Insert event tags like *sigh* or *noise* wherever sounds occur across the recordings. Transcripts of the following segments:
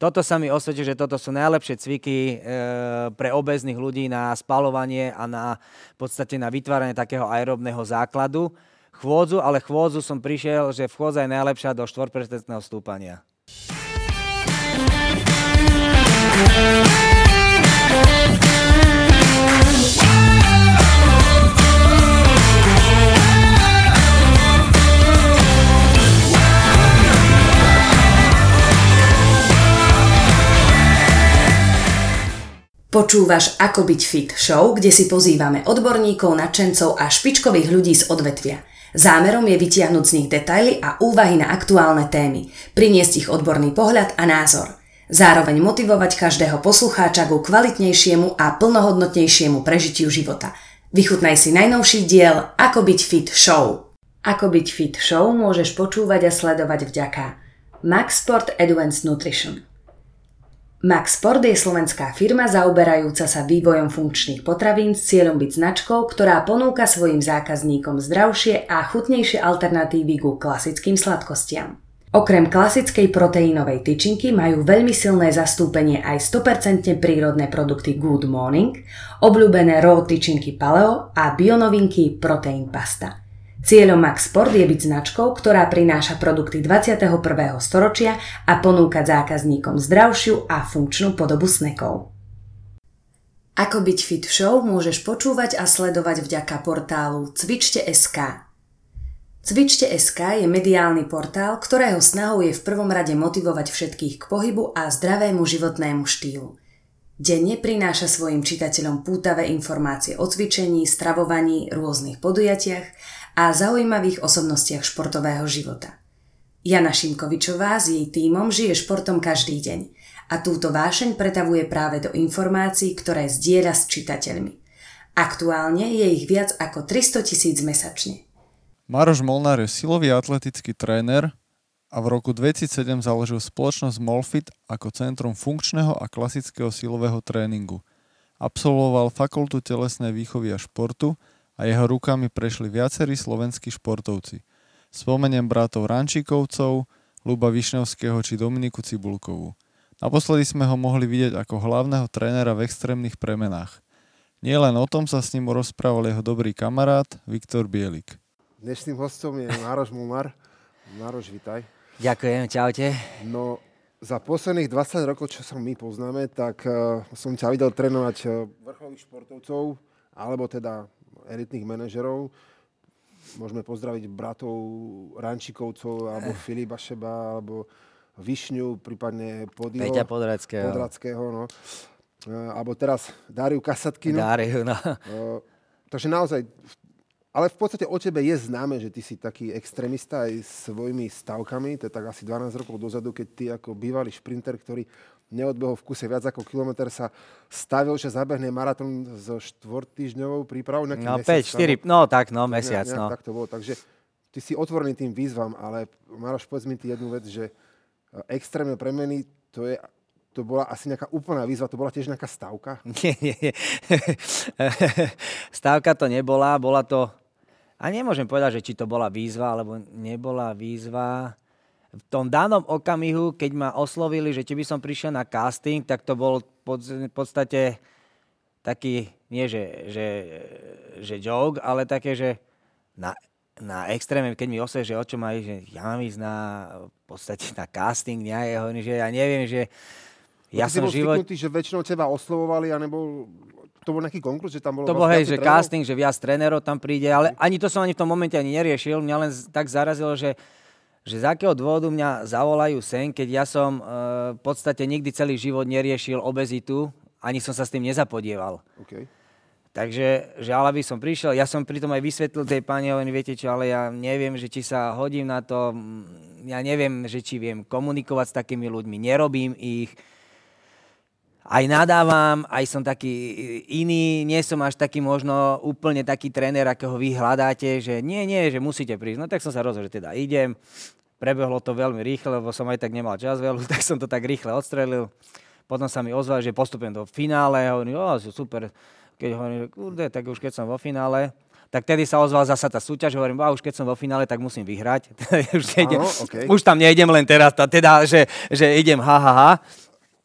toto sa mi osvedčí, že toto sú najlepšie cviky e, pre obezných ľudí na spalovanie a na v podstate na vytváranie takého aerobného základu. Chôdzu, ale chôdzu som prišiel, že chôdza je najlepšia do 4% stúpania. Počúvaš Ako byť fit show, kde si pozývame odborníkov, nadšencov a špičkových ľudí z odvetvia. Zámerom je vytiahnuť z nich detaily a úvahy na aktuálne témy, priniesť ich odborný pohľad a názor. Zároveň motivovať každého poslucháča ku kvalitnejšiemu a plnohodnotnejšiemu prežitiu života. Vychutnaj si najnovší diel Ako byť fit show. Ako byť fit show môžeš počúvať a sledovať vďaka Max Sport Advanced Nutrition – Max Sport je slovenská firma zaoberajúca sa vývojom funkčných potravín s cieľom byť značkou, ktorá ponúka svojim zákazníkom zdravšie a chutnejšie alternatívy ku klasickým sladkostiam. Okrem klasickej proteínovej tyčinky majú veľmi silné zastúpenie aj 100% prírodné produkty Good Morning, obľúbené raw tyčinky Paleo a bionovinky Protein Pasta. Cieľom Max Sport je byť značkou, ktorá prináša produkty 21. storočia a ponúka zákazníkom zdravšiu a funkčnú podobu snekov. Ako byť fit show môžeš počúvať a sledovať vďaka portálu Cvičte.sk. Cvičte.sk je mediálny portál, ktorého snahou je v prvom rade motivovať všetkých k pohybu a zdravému životnému štýlu. Denne prináša svojim čitateľom pútavé informácie o cvičení, stravovaní, rôznych podujatiach a zaujímavých osobnostiach športového života. Jana Šimkovičová s jej tímom žije športom každý deň a túto vášeň pretavuje práve do informácií, ktoré zdieľa s čitateľmi. Aktuálne je ich viac ako 300 tisíc mesačne. Maroš Molnár je silový atletický tréner a v roku 2007 založil spoločnosť Molfit ako centrum funkčného a klasického silového tréningu. Absolvoval fakultu telesnej výchovy a športu a jeho rukami prešli viacerí slovenskí športovci. Spomeniem bratov Rančíkovcov, Luba Višňovského či Dominiku Cibulkovú. Naposledy sme ho mohli vidieť ako hlavného trénera v extrémnych premenách. Nie len o tom sa s ním rozprával jeho dobrý kamarát Viktor Bielik. Dnešným hostom je Mároš Mumar. Mároš, vitaj. Ďakujem, čaute. No, za posledných 20 rokov, čo sa my poznáme, tak uh, som ťa videl trénovať uh, vrcholových športovcov, alebo teda elitných manažerov. Môžeme pozdraviť bratov Rančikovcov, alebo eh. Filipa Šeba, alebo Višňu, prípadne Podio. Peťa Podrackého. Podrackého no. E, alebo teraz Dáriu Kasatkinu. Dáriu, no. E, takže naozaj, ale v podstate o tebe je známe, že ty si taký extrémista aj svojimi stavkami. To je tak asi 12 rokov dozadu, keď ty ako bývalý šprinter, ktorý neodbehol v kuse viac ako kilometr, sa stavil, že zabehne maratón so štvortýždňovou prípravou. No mesiac, 5, 4, no tak, no mesiac. Nejak, nejak no. Tak to bolo. Takže ty si otvorený tým výzvam, ale Maroš, povedz mi ty jednu vec, že e, extrémne premeny, to je to bola asi nejaká úplná výzva, to bola tiež nejaká stavka? *laughs* Nie, nie, nie. *laughs* stavka to nebola, bola to... A nemôžem povedať, že či to bola výzva, alebo nebola výzva v tom danom okamihu, keď ma oslovili, že či by som prišiel na casting, tak to bol v podstate taký, nie že, že, že joke, ale také, že na, na extréme, keď mi oslovili, že o čo majú, že ja mám ísť na, v podstate na casting, nie, že ja neviem, že ja som bol život... Styknutý, že väčšinou teba oslovovali a nebol to bol nejaký konkurs, že tam bolo... To bol hej, že trénerov? casting, že viac trénerov tam príde, ale ani to som ani v tom momente ani neriešil. Mňa len tak zarazilo, že že z akého dôvodu mňa zavolajú sen, keď ja som e, v podstate nikdy celý život neriešil obezitu, ani som sa s tým nezapodieval. Okay. Takže, že ale by som prišiel, ja som pritom aj vysvetlil tej pani, len viete čo, ale ja neviem, že či sa hodím na to, ja neviem, že či viem komunikovať s takými ľuďmi, nerobím ich, aj nadávam, aj som taký iný, nie som až taký možno úplne taký tréner, akého vy hľadáte, že nie, nie, že musíte prísť. No tak som sa rozhodol, že teda idem. Prebehlo to veľmi rýchle, lebo som aj tak nemal čas veľa, *laughs* tak som to tak rýchle odstrelil. Potom sa mi ozval, že postupujem do finále. Hovorím, o, super. Keď hovorím, kurde, tak už keď som vo finále, tak tedy sa ozval zasa tá súťaž, hovorím, a už keď som vo finále, tak musím vyhrať. *laughs* už, Áno, okay. už tam nejdem len teraz, teda, že, že idem ha, ha, ha.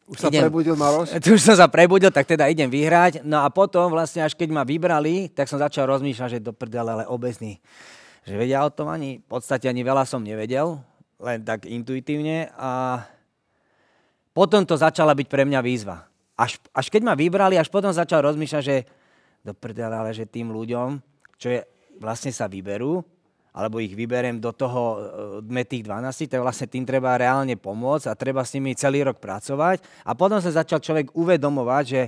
Už sa prebudil Maroš? *laughs* Tu už som sa prebudil, tak teda idem vyhrať. No a potom vlastne, až keď ma vybrali, tak som začal rozmýšľať, že do prdele, ale obezný. Že vedia o tom ani, v podstate ani veľa som nevedel, len tak intuitívne. A potom to začala byť pre mňa výzva. Až, až keď ma vybrali, až potom začal rozmýšľať, že do prdele, ale že tým ľuďom, čo je, vlastne sa vyberú, alebo ich vyberiem do toho dme tých 12, tak vlastne tým treba reálne pomôcť a treba s nimi celý rok pracovať. A potom sa začal človek uvedomovať, že,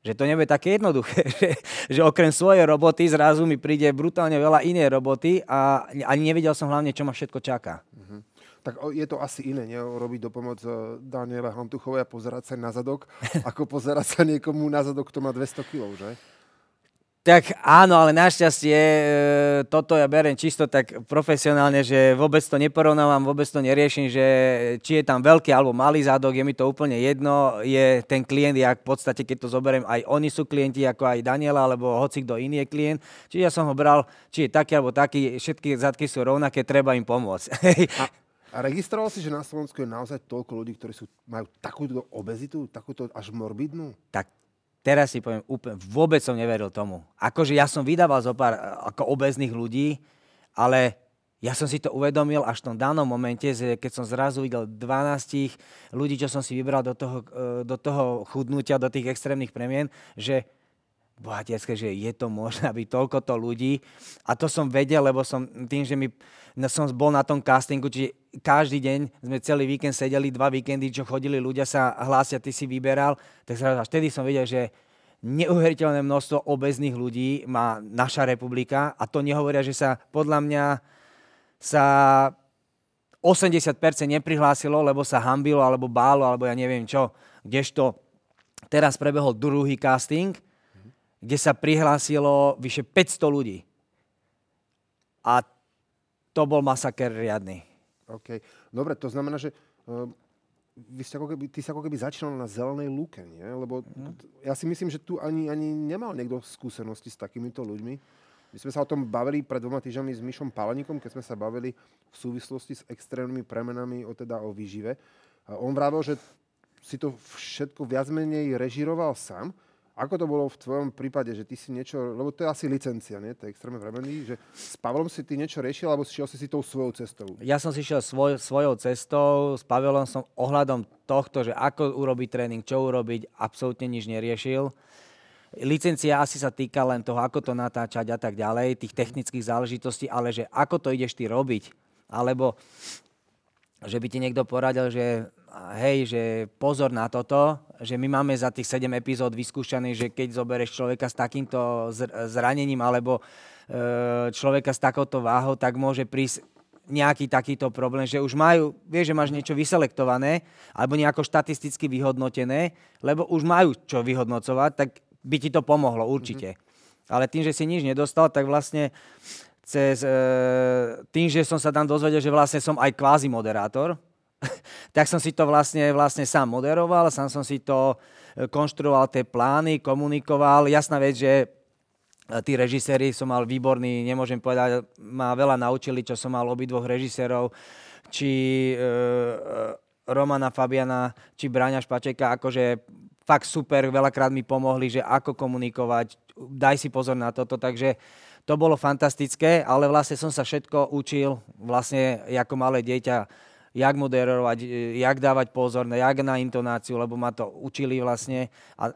že to nebude také jednoduché, *laughs* že, že okrem svojej roboty zrazu mi príde brutálne veľa inej roboty a ani nevedel som hlavne, čo ma všetko čaká. Uh-huh. Tak je to asi iné, nie? robiť do pomoc e, Daniela Hantuchovej a pozerať sa na zadok, *laughs* ako pozerať sa niekomu na zadok, kto má 200 kg, že? Tak áno, ale našťastie e, toto ja beriem čisto tak profesionálne, že vôbec to neporovnávam, vôbec to neriešim, že či je tam veľký alebo malý zádok, je mi to úplne jedno. Je ten klient, jak v podstate, keď to zoberiem, aj oni sú klienti, ako aj Daniela, alebo hoci kto iný je klient. Čiže ja som ho bral, či je taký alebo taký, všetky zadky sú rovnaké, treba im pomôcť. A, a registroval si, že na Slovensku je naozaj toľko ľudí, ktorí sú, majú takúto obezitu, takúto až morbidnú? Tak teraz si poviem úplne, vôbec som neveril tomu. Akože ja som vydával zo pár ako obezných ľudí, ale ja som si to uvedomil až v tom danom momente, keď som zrazu videl 12 ľudí, čo som si vybral do toho, e, do toho chudnutia, do tých extrémnych premien, že bohatierské, že je to možné, aby toľko to ľudí. A to som vedel, lebo som tým, že mi, som bol na tom castingu, čiže každý deň sme celý víkend sedeli, dva víkendy, čo chodili ľudia sa hlásia, ty si vyberal, tak až vtedy som vedel, že neuveriteľné množstvo obezných ľudí má naša republika a to nehovoria, že sa podľa mňa sa 80% neprihlásilo, lebo sa hambilo, alebo bálo, alebo ja neviem čo. Kdežto teraz prebehol druhý casting, kde sa prihlásilo vyše 500 ľudí. A to bol masaker riadny. OK. Dobre, to znamená, že uh, vy ste ako keby, ty si ako keby začínal na zelenej lúke, nie? Lebo mm. ja si myslím, že tu ani, ani nemal niekto skúsenosti s takýmito ľuďmi. My sme sa o tom bavili pred dvoma týždňami s Myšom Palanikom, keď sme sa bavili v súvislosti s extrémnymi premenami o, teda o výžive. A on vravel, že si to všetko viac menej režiroval sám ako to bolo v tvojom prípade, že ty si niečo, lebo to je asi licencia, nie, tej extrémne premeny, že s Pavlom si ty niečo riešil, alebo šiel si si tou svojou cestou? Ja som si šiel svoj, svojou cestou, s Pavelom som ohľadom tohto, že ako urobiť tréning, čo urobiť, absolútne nič neriešil. Licencia asi sa týka len toho, ako to natáčať a tak ďalej, tých technických záležitostí, ale že ako to ideš ty robiť, alebo že by ti niekto poradil, že hej, že pozor na toto, že my máme za tých 7 epizód vyskúšané, že keď zoberieš človeka s takýmto zranením alebo e, človeka s takouto váhou, tak môže prísť nejaký takýto problém, že už majú, vieš, že máš niečo vyselektované alebo nejako štatisticky vyhodnotené, lebo už majú čo vyhodnocovať, tak by ti to pomohlo určite. Mm-hmm. Ale tým, že si nič nedostal, tak vlastne cez, e, tým, že som sa tam dozvedel, že vlastne som aj kvázi moderátor, *laughs* tak som si to vlastne, vlastne sám moderoval, sám som si to e, konštruoval tie plány, komunikoval. Jasná vec, že e, tí režiséri som mal výborný, nemôžem povedať, ma veľa naučili, čo som mal obidvoch režisérov, či e, e, Romana Fabiana, či Bráňa Špačeka, akože fakt super, veľakrát mi pomohli, že ako komunikovať, daj si pozor na toto, takže to bolo fantastické, ale vlastne som sa všetko učil, vlastne ako malé dieťa, jak moderovať, e, jak dávať pozor, jak na intonáciu, lebo ma to učili vlastne a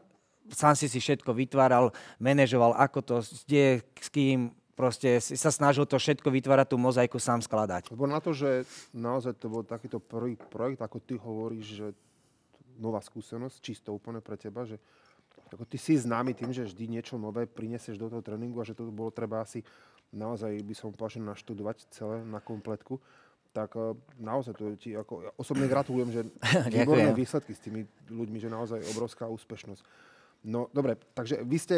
sám si si všetko vytváral, manažoval, ako to, kde, s kým, proste sa snažil to všetko vytvárať, tú mozaiku sám skladať. Lebo na to, že naozaj to bol takýto prvý projekt, ako ty hovoríš, že nová skúsenosť, čisto úplne pre teba, že ako ty si známy tým, že vždy niečo nové prinesieš do toho tréningu a že to bolo treba asi naozaj by som povedal, naštudovať celé na kompletku tak eh, naozaj to ti ako, ja osobne gratulujem, že *laughs* výborné výsledky s tými ľuďmi, že naozaj obrovská úspešnosť. No dobre, takže vy ste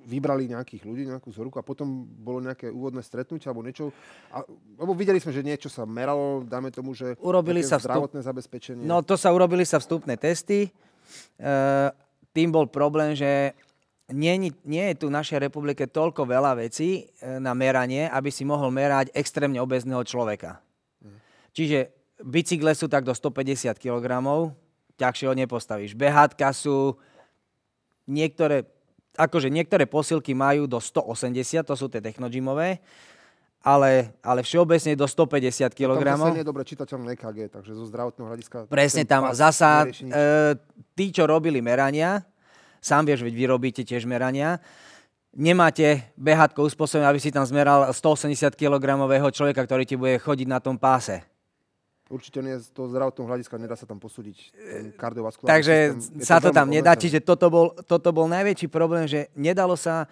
vybrali nejakých ľudí, nejakú zhorku a potom bolo nejaké úvodné stretnutie alebo niečo. A, lebo videli sme, že niečo sa meralo, dáme tomu, že urobili sa zdravotné vstup... zabezpečenie. No to sa urobili sa vstupné testy. E, tým bol problém, že nie, nie je tu v našej republike toľko veľa vecí eh, na meranie, aby si mohol merať extrémne obezného človeka. Čiže bicykle sú tak do 150 kg, ťažšie ho nepostavíš. Behátka sú niektoré, akože niektoré posilky majú do 180, to sú tie technogymové, ale, ale všeobecne do 150 kg. Tam zase nie je dobre čitateľné EKG, takže zo zdravotného hľadiska... Presne tam zasa, e, tí, čo robili merania, sám vieš, veď vy robíte tiež merania, nemáte behátko uspôsobené, aby si tam zmeral 180 kg človeka, ktorý ti bude chodiť na tom páse. Určite nie z toho zdravotného hľadiska nedá sa tam posúdiť ten kardiovaskulárny Takže systém. Sa to veľmi tam nedá, čiže toto bol, toto bol najväčší problém, že nedalo sa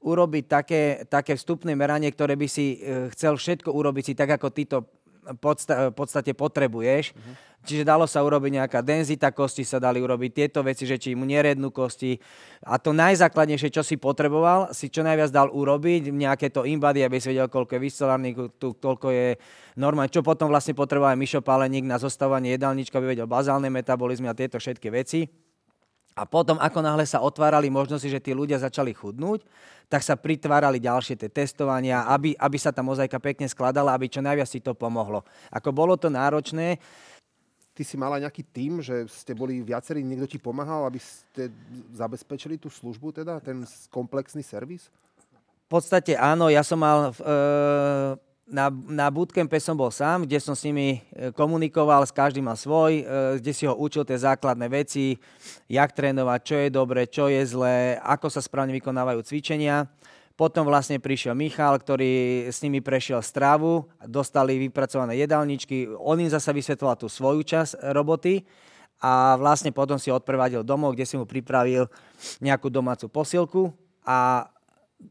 urobiť také, také vstupné meranie, ktoré by si e, chcel všetko urobiť si tak, ako ty to podsta- v podstate potrebuješ. Čiže dalo sa urobiť nejaká denzita kosti, sa dali urobiť tieto veci, že či mu nerednú kosti. A to najzákladnejšie, čo si potreboval, si čo najviac dal urobiť, nejaké to imbady, aby si vedel, koľko je viscelárnych, tu, toľko je normálne. Čo potom vlastne potreboval aj Mišo Páleník na zostavovanie jedálnička, aby vedel bazálne metabolizmy a tieto všetky veci. A potom, ako náhle sa otvárali možnosti, že tí ľudia začali chudnúť, tak sa pritvárali ďalšie tie testovania, aby, aby sa tá mozaika pekne skladala, aby čo najviac si to pomohlo. Ako bolo to náročné, Ty si mala nejaký tým, že ste boli viacerí, niekto ti pomáhal, aby ste zabezpečili tú službu, teda ten komplexný servis? V podstate áno, ja som mal e, na, na bootcampe som bol sám, kde som s nimi e, komunikoval, s každým mal svoj, e, kde si ho učil tie základné veci, jak trénovať, čo je dobre, čo je zlé, ako sa správne vykonávajú cvičenia. Potom vlastne prišiel Michal, ktorý s nimi prešiel stravu, dostali vypracované jedálničky, on im zase vysvetloval tú svoju časť roboty a vlastne potom si ho odprevadil domov, kde si mu pripravil nejakú domácu posilku a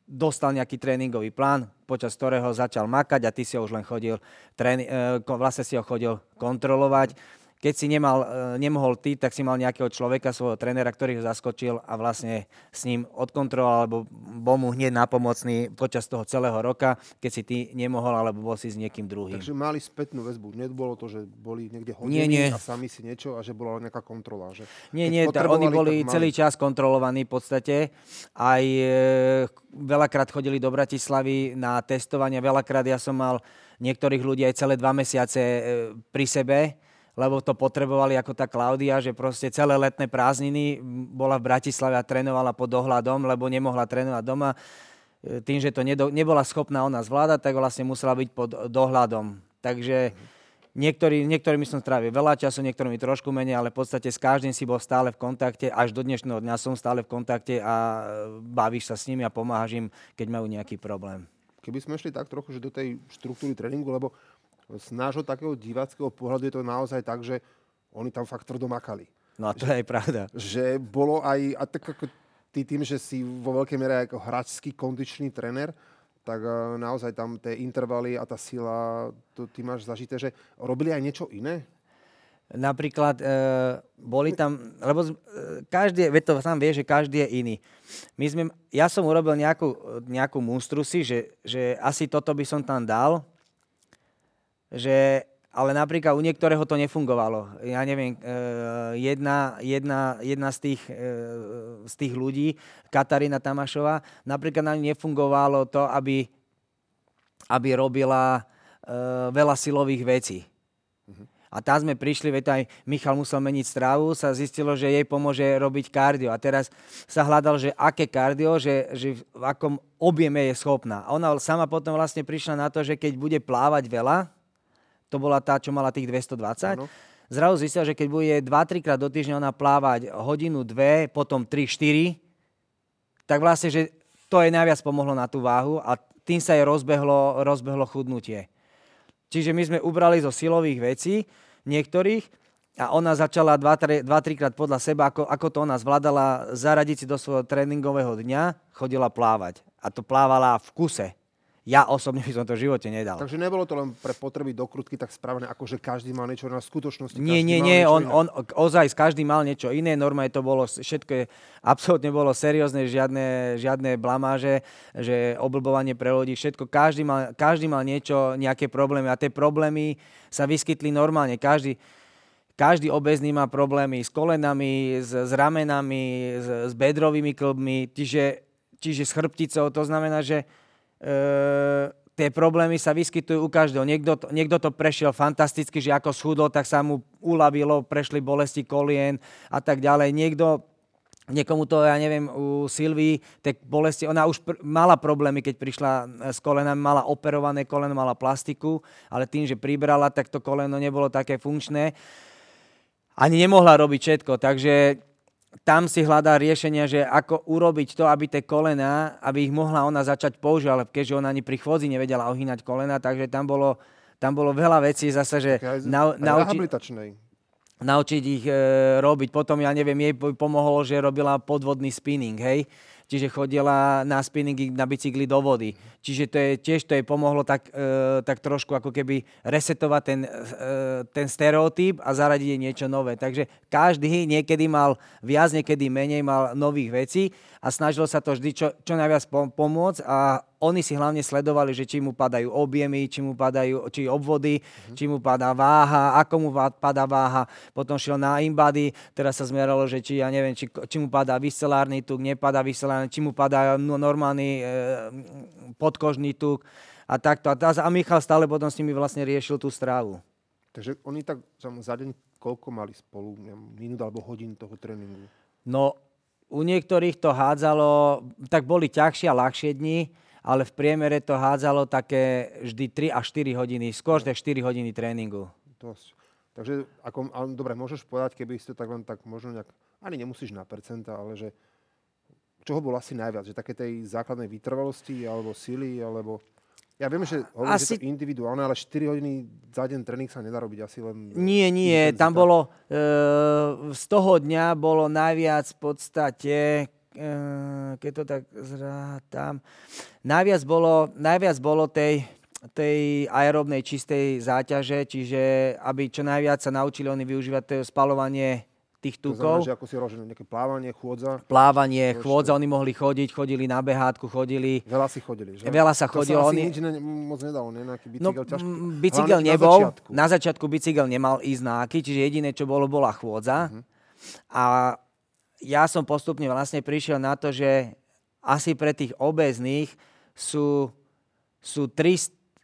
dostal nejaký tréningový plán, počas ktorého začal makať a ty si ho už len chodil, tréni- e, vlastne si ho chodil kontrolovať. Keď si nemal, e, nemohol ty, tak si mal nejakého človeka, svojho trénera, ktorý ho zaskočil a vlastne s ním odkontroloval, alebo bol mu hneď nápomocný počas toho celého roka, keď si ty nemohol, alebo bol si s niekým druhým. Takže mali spätnú väzbu. Nebolo to, že boli niekde Nie, hodení nie. a sami si niečo a že bola nejaká kontrola. Že Nie, nie, tá, oni boli mali. celý čas kontrolovaní v podstate. Aj e, veľakrát chodili do Bratislavy na testovanie. Veľakrát ja som mal niektorých ľudí aj celé dva mesiace e, pri sebe, lebo to potrebovali ako tá Klaudia, že proste celé letné prázdniny bola v Bratislave a trénovala pod dohľadom, lebo nemohla trénovať doma. E, Tým, že to nedo, nebola schopná ona zvládať, tak vlastne musela byť pod dohľadom. Takže Niektorí, niektorými som strávil veľa času, niektorými trošku menej, ale v podstate s každým si bol stále v kontakte. Až do dnešného dňa som stále v kontakte a e, bavíš sa s nimi a pomáhaš im, keď majú nejaký problém. Keby sme šli tak trochu, že do tej štruktúry tréningu, lebo z nášho takého diváckého pohľadu je to naozaj tak, že oni tam fakt tvrdo makali. No a to je aj pravda. Že bolo aj, a tak ako ty tým, že si vo veľkej miere ako hráčský kondičný tréner, tak eh, naozaj tam tie intervaly a tá sila, to ty máš zažité, že robili aj niečo iné? Napríklad e, boli tam, lebo e, každý, veď to sám vie, že každý je iný. My sme, ja som urobil nejakú, nejakú mústru si, že, že asi toto by som tam dal, že, ale napríklad u niektorého to nefungovalo. Ja neviem, e, jedna, jedna, jedna z, tých, e, z tých ľudí, Katarína Tamašová, napríklad na ňu nefungovalo to, aby, aby robila e, veľa silových vecí. A tam sme prišli, veď aj Michal musel meniť strávu, sa zistilo, že jej pomôže robiť kardio. A teraz sa hľadal, že aké kardio, že, že v akom objeme je schopná. A ona sama potom vlastne prišla na to, že keď bude plávať veľa, to bola tá, čo mala tých 220, Áno. zrazu zistila, že keď bude 2-3 krát do týždňa ona plávať hodinu, dve, potom 3-4, tak vlastne, že to jej najviac pomohlo na tú váhu a tým sa jej rozbehlo, rozbehlo chudnutie. Čiže my sme ubrali zo silových vecí niektorých a ona začala 2-3 krát podľa seba, ako, ako to ona zvládala, zaradiť si do svojho tréningového dňa, chodila plávať. A to plávala v kuse. Ja osobne by som to v živote nedal. Takže nebolo to len pre potreby dokrutky tak spravené, ako že každý mal niečo na skutočnosti. Nie, nie, nie, on, iné. on ozaj každý mal niečo iné, normálne to bolo, všetko je, absolútne bolo seriózne, žiadne, žiadne blamáže, že oblbovanie pre ľudí, všetko, každý mal, každý mal niečo, nejaké problémy a tie problémy sa vyskytli normálne, každý, každý obezný má problémy s kolenami, s, s ramenami, s, s bedrovými klbmi, čiže, čiže s chrbticou, to znamená, že tie problémy sa vyskytujú u každého. Niekto, to- niekto to prešiel fantasticky, že ako schudol, tak sa mu uľavilo, prešli bolesti kolien a tak ďalej. Niekto Niekomu to, ja neviem, u Silvii, tie bolesti, ona už pr- mala problémy, keď prišla e, s kolenami, mala operované koleno, mala plastiku, ale tým, že pribrala, tak to koleno nebolo také funkčné. Ani nemohla robiť všetko, takže tam si hľadá riešenia, že ako urobiť to, aby tie kolena, aby ich mohla ona začať používať, ale keďže ona ani pri chôdzi nevedela ohýnať kolena, takže tam bolo, tam bolo veľa vecí zase, že Aj, nau, aj nauči, rehabilitačnej. naučiť ich e, robiť. Potom, ja neviem, jej po- pomohlo, že robila podvodný spinning, hej? Čiže chodila na spinningy na bicykli do vody. Čiže to je, tiež to jej pomohlo tak, e, tak trošku ako keby resetovať ten, e, ten stereotyp a zaradiť niečo nové. Takže každý niekedy mal viac, niekedy menej mal nových vecí a snažil sa to vždy čo, čo najviac pom- pomôcť a oni si hlavne sledovali, že či mu padajú objemy, či mu padajú či obvody, či mu padá váha, ako mu padá váha. Potom šiel na InBody, teraz sa zmeralo, že či, ja neviem, či, či mu padá viscelárny tuk, nepadá viscelárny, či mu padá no, normálny e, podkožný tuk a takto. A, a Michal stále potom s nimi vlastne riešil tú strávu. Takže oni tak za deň koľko mali spolu, minút alebo hodín toho tréningu? No, u niektorých to hádzalo, tak boli ťažšie a ľahšie dni, ale v priemere to hádzalo také vždy 3 až 4 hodiny, skôr tak 4 hodiny tréningu. Dosť. Takže, ako, ale, dobre, môžeš povedať, keby si to tak len tak možno nejak, ani nemusíš na percenta, ale že čoho bolo asi najviac? Že také tej základnej vytrvalosti, alebo sily, alebo... Ja viem, že hovoríš, že Asi- to je individuálne, ale 4 hodiny za deň tréning sa nedá robiť asi len... Nie, nie, intenzita. tam bolo, e, z toho dňa bolo najviac v podstate, e, keď to tak zrátam, najviac bolo, najviac bolo tej, tej aerobnej čistej záťaže, čiže aby čo najviac sa naučili oni využívať to spalovanie tých To znamená, tukov. že ako si hovoril, nejaké plávanie, chôdza, Plávanie, chôdza, oni mohli chodiť, chodili na behátku, chodili. veľa si chodili, že? Veľa sa To chodilo, sa asi oni- nič ne, moc nedalo, ne? Nejaký No, bicykel ťažký. mm, bicykel Hlavne nebol, Na začiatku. na začiatku bicykel nemal ísť náky, čiže jediné, čo bolo, bola chôdza. Mhm. A ja som postupne vlastne prišiel na to, že asi pre tých obezných sú, sú, tri,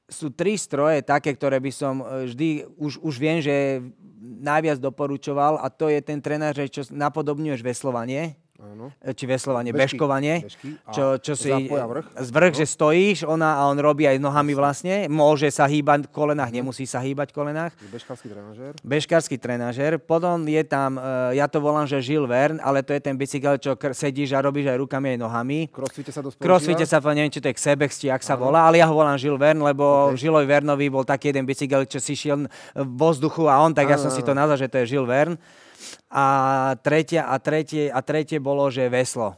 sú tri stroje také, ktoré by som e, vždy, už, už viem, že najviac doporučoval a to je ten tréner, že čo napodobňuješ veslovanie, Áno. e, či veslovanie, Bežky, bežkovanie, bežky čo, čo si zápoj a vrch. zvrch, že stojíš, ona a on robí aj nohami vlastne, môže sa hýbať v kolenách, nemusí sa hýbať v kolenách. Bežkársky trenažér. Bežkársky trenažer, potom je tam, e, ja to volám, že Žil Verne, ale to je ten bicykel, čo kr- sedíš a robíš aj rukami, aj nohami. Crossfite sa dosť Crossfite sa, neviem, či to je Xebex, či jak sa volá, ale ja ho volám Žil Verne, lebo OK. Žilovi Vernovi bol taký jeden bicykel, čo si šiel v vzduchu a on, tak ja Áno, som si áno. to nazval, že to je Žil Verne. A tretie, a tretie, a tretie bolo, že veslo.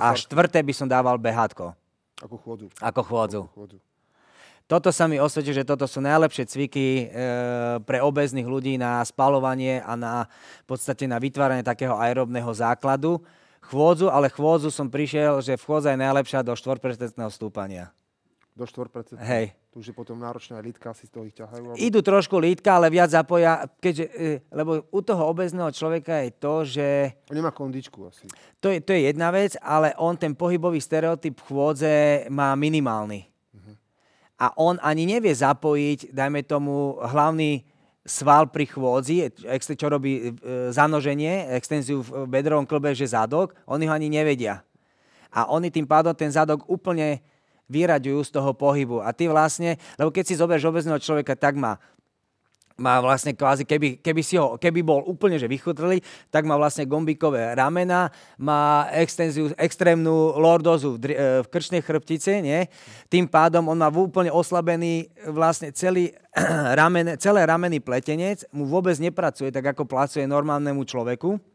A štvrté by som dával behátko, Ako chôdzu. ako chôdzu. Ako chôdzu. Toto sa mi osvedčí, že toto sú najlepšie cviky e, pre obezných ľudí na spalovanie a na v podstate na vytváranie takého aerobného základu. Chôdzu, ale chôdzu som prišiel, že chôdza je najlepšia do 4% stúpania. Do 4%. Hej. Tu už je potom náročná aj lítka, si z toho ich ťahajú. Alebo... Idú trošku lítka, ale viac zapoja, keďže, e, lebo u toho obezného človeka je to, že On nemá kondičku asi. to je, to je jedna vec, ale on ten pohybový stereotyp chôdze má minimálny. A on ani nevie zapojiť, dajme tomu, hlavný sval pri chôdzi, čo robí e, zanoženie, extenziu v bedrovom klbe, že zadok, oni ho ani nevedia. A oni tým pádom ten zadok úplne vyraďujú z toho pohybu. A ty vlastne, lebo keď si zoberieš obezného človeka, tak má má vlastne kvázi, keby, keby, si ho, keby bol úplne že vychutrlý, tak má vlastne gombíkové ramena, má extenziu, extrémnu lordozu v, dri- e, v krčnej chrbtice, nie? Tým pádom on má úplne oslabený vlastne celý *clears throat* ramen, celé ramenný pletenec, mu vôbec nepracuje tak, ako pracuje normálnemu človeku.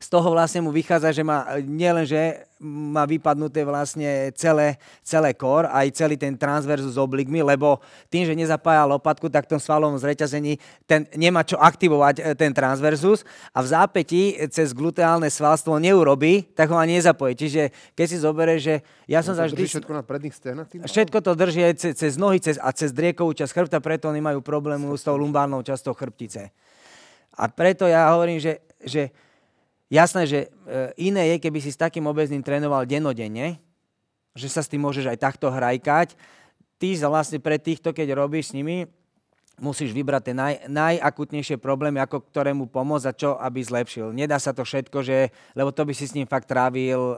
Z toho vlastne mu vychádza, že má nielen, že má vypadnuté vlastne celé, celé kor, aj celý ten transverzus s oblikmi, lebo tým, že nezapája lopatku, tak v tom svalovom zreťazení ten nemá čo aktivovať e, ten transverzus a v zápätí cez gluteálne svalstvo neurobí, tak ho ani nezapojí. Čiže keď si zoberieš, že ja som vždy... drží všetko na predných stenách? Všetko to drží aj cez, cez nohy cez, a cez driekovú časť chrbta, preto oni majú problémy s tou lumbárnou časťou chrbtice. A preto ja hovorím, že, že jasné, že e, iné je, keby si s takým obezným trénoval denodenne, že sa s tým môžeš aj takto hrajkať. ty vlastne pre týchto, keď robíš s nimi, musíš vybrať tie naj, najakutnejšie problémy, ako ktorému pomôcť a čo, aby zlepšil. Nedá sa to všetko, že, lebo to by si s ním fakt trávil um,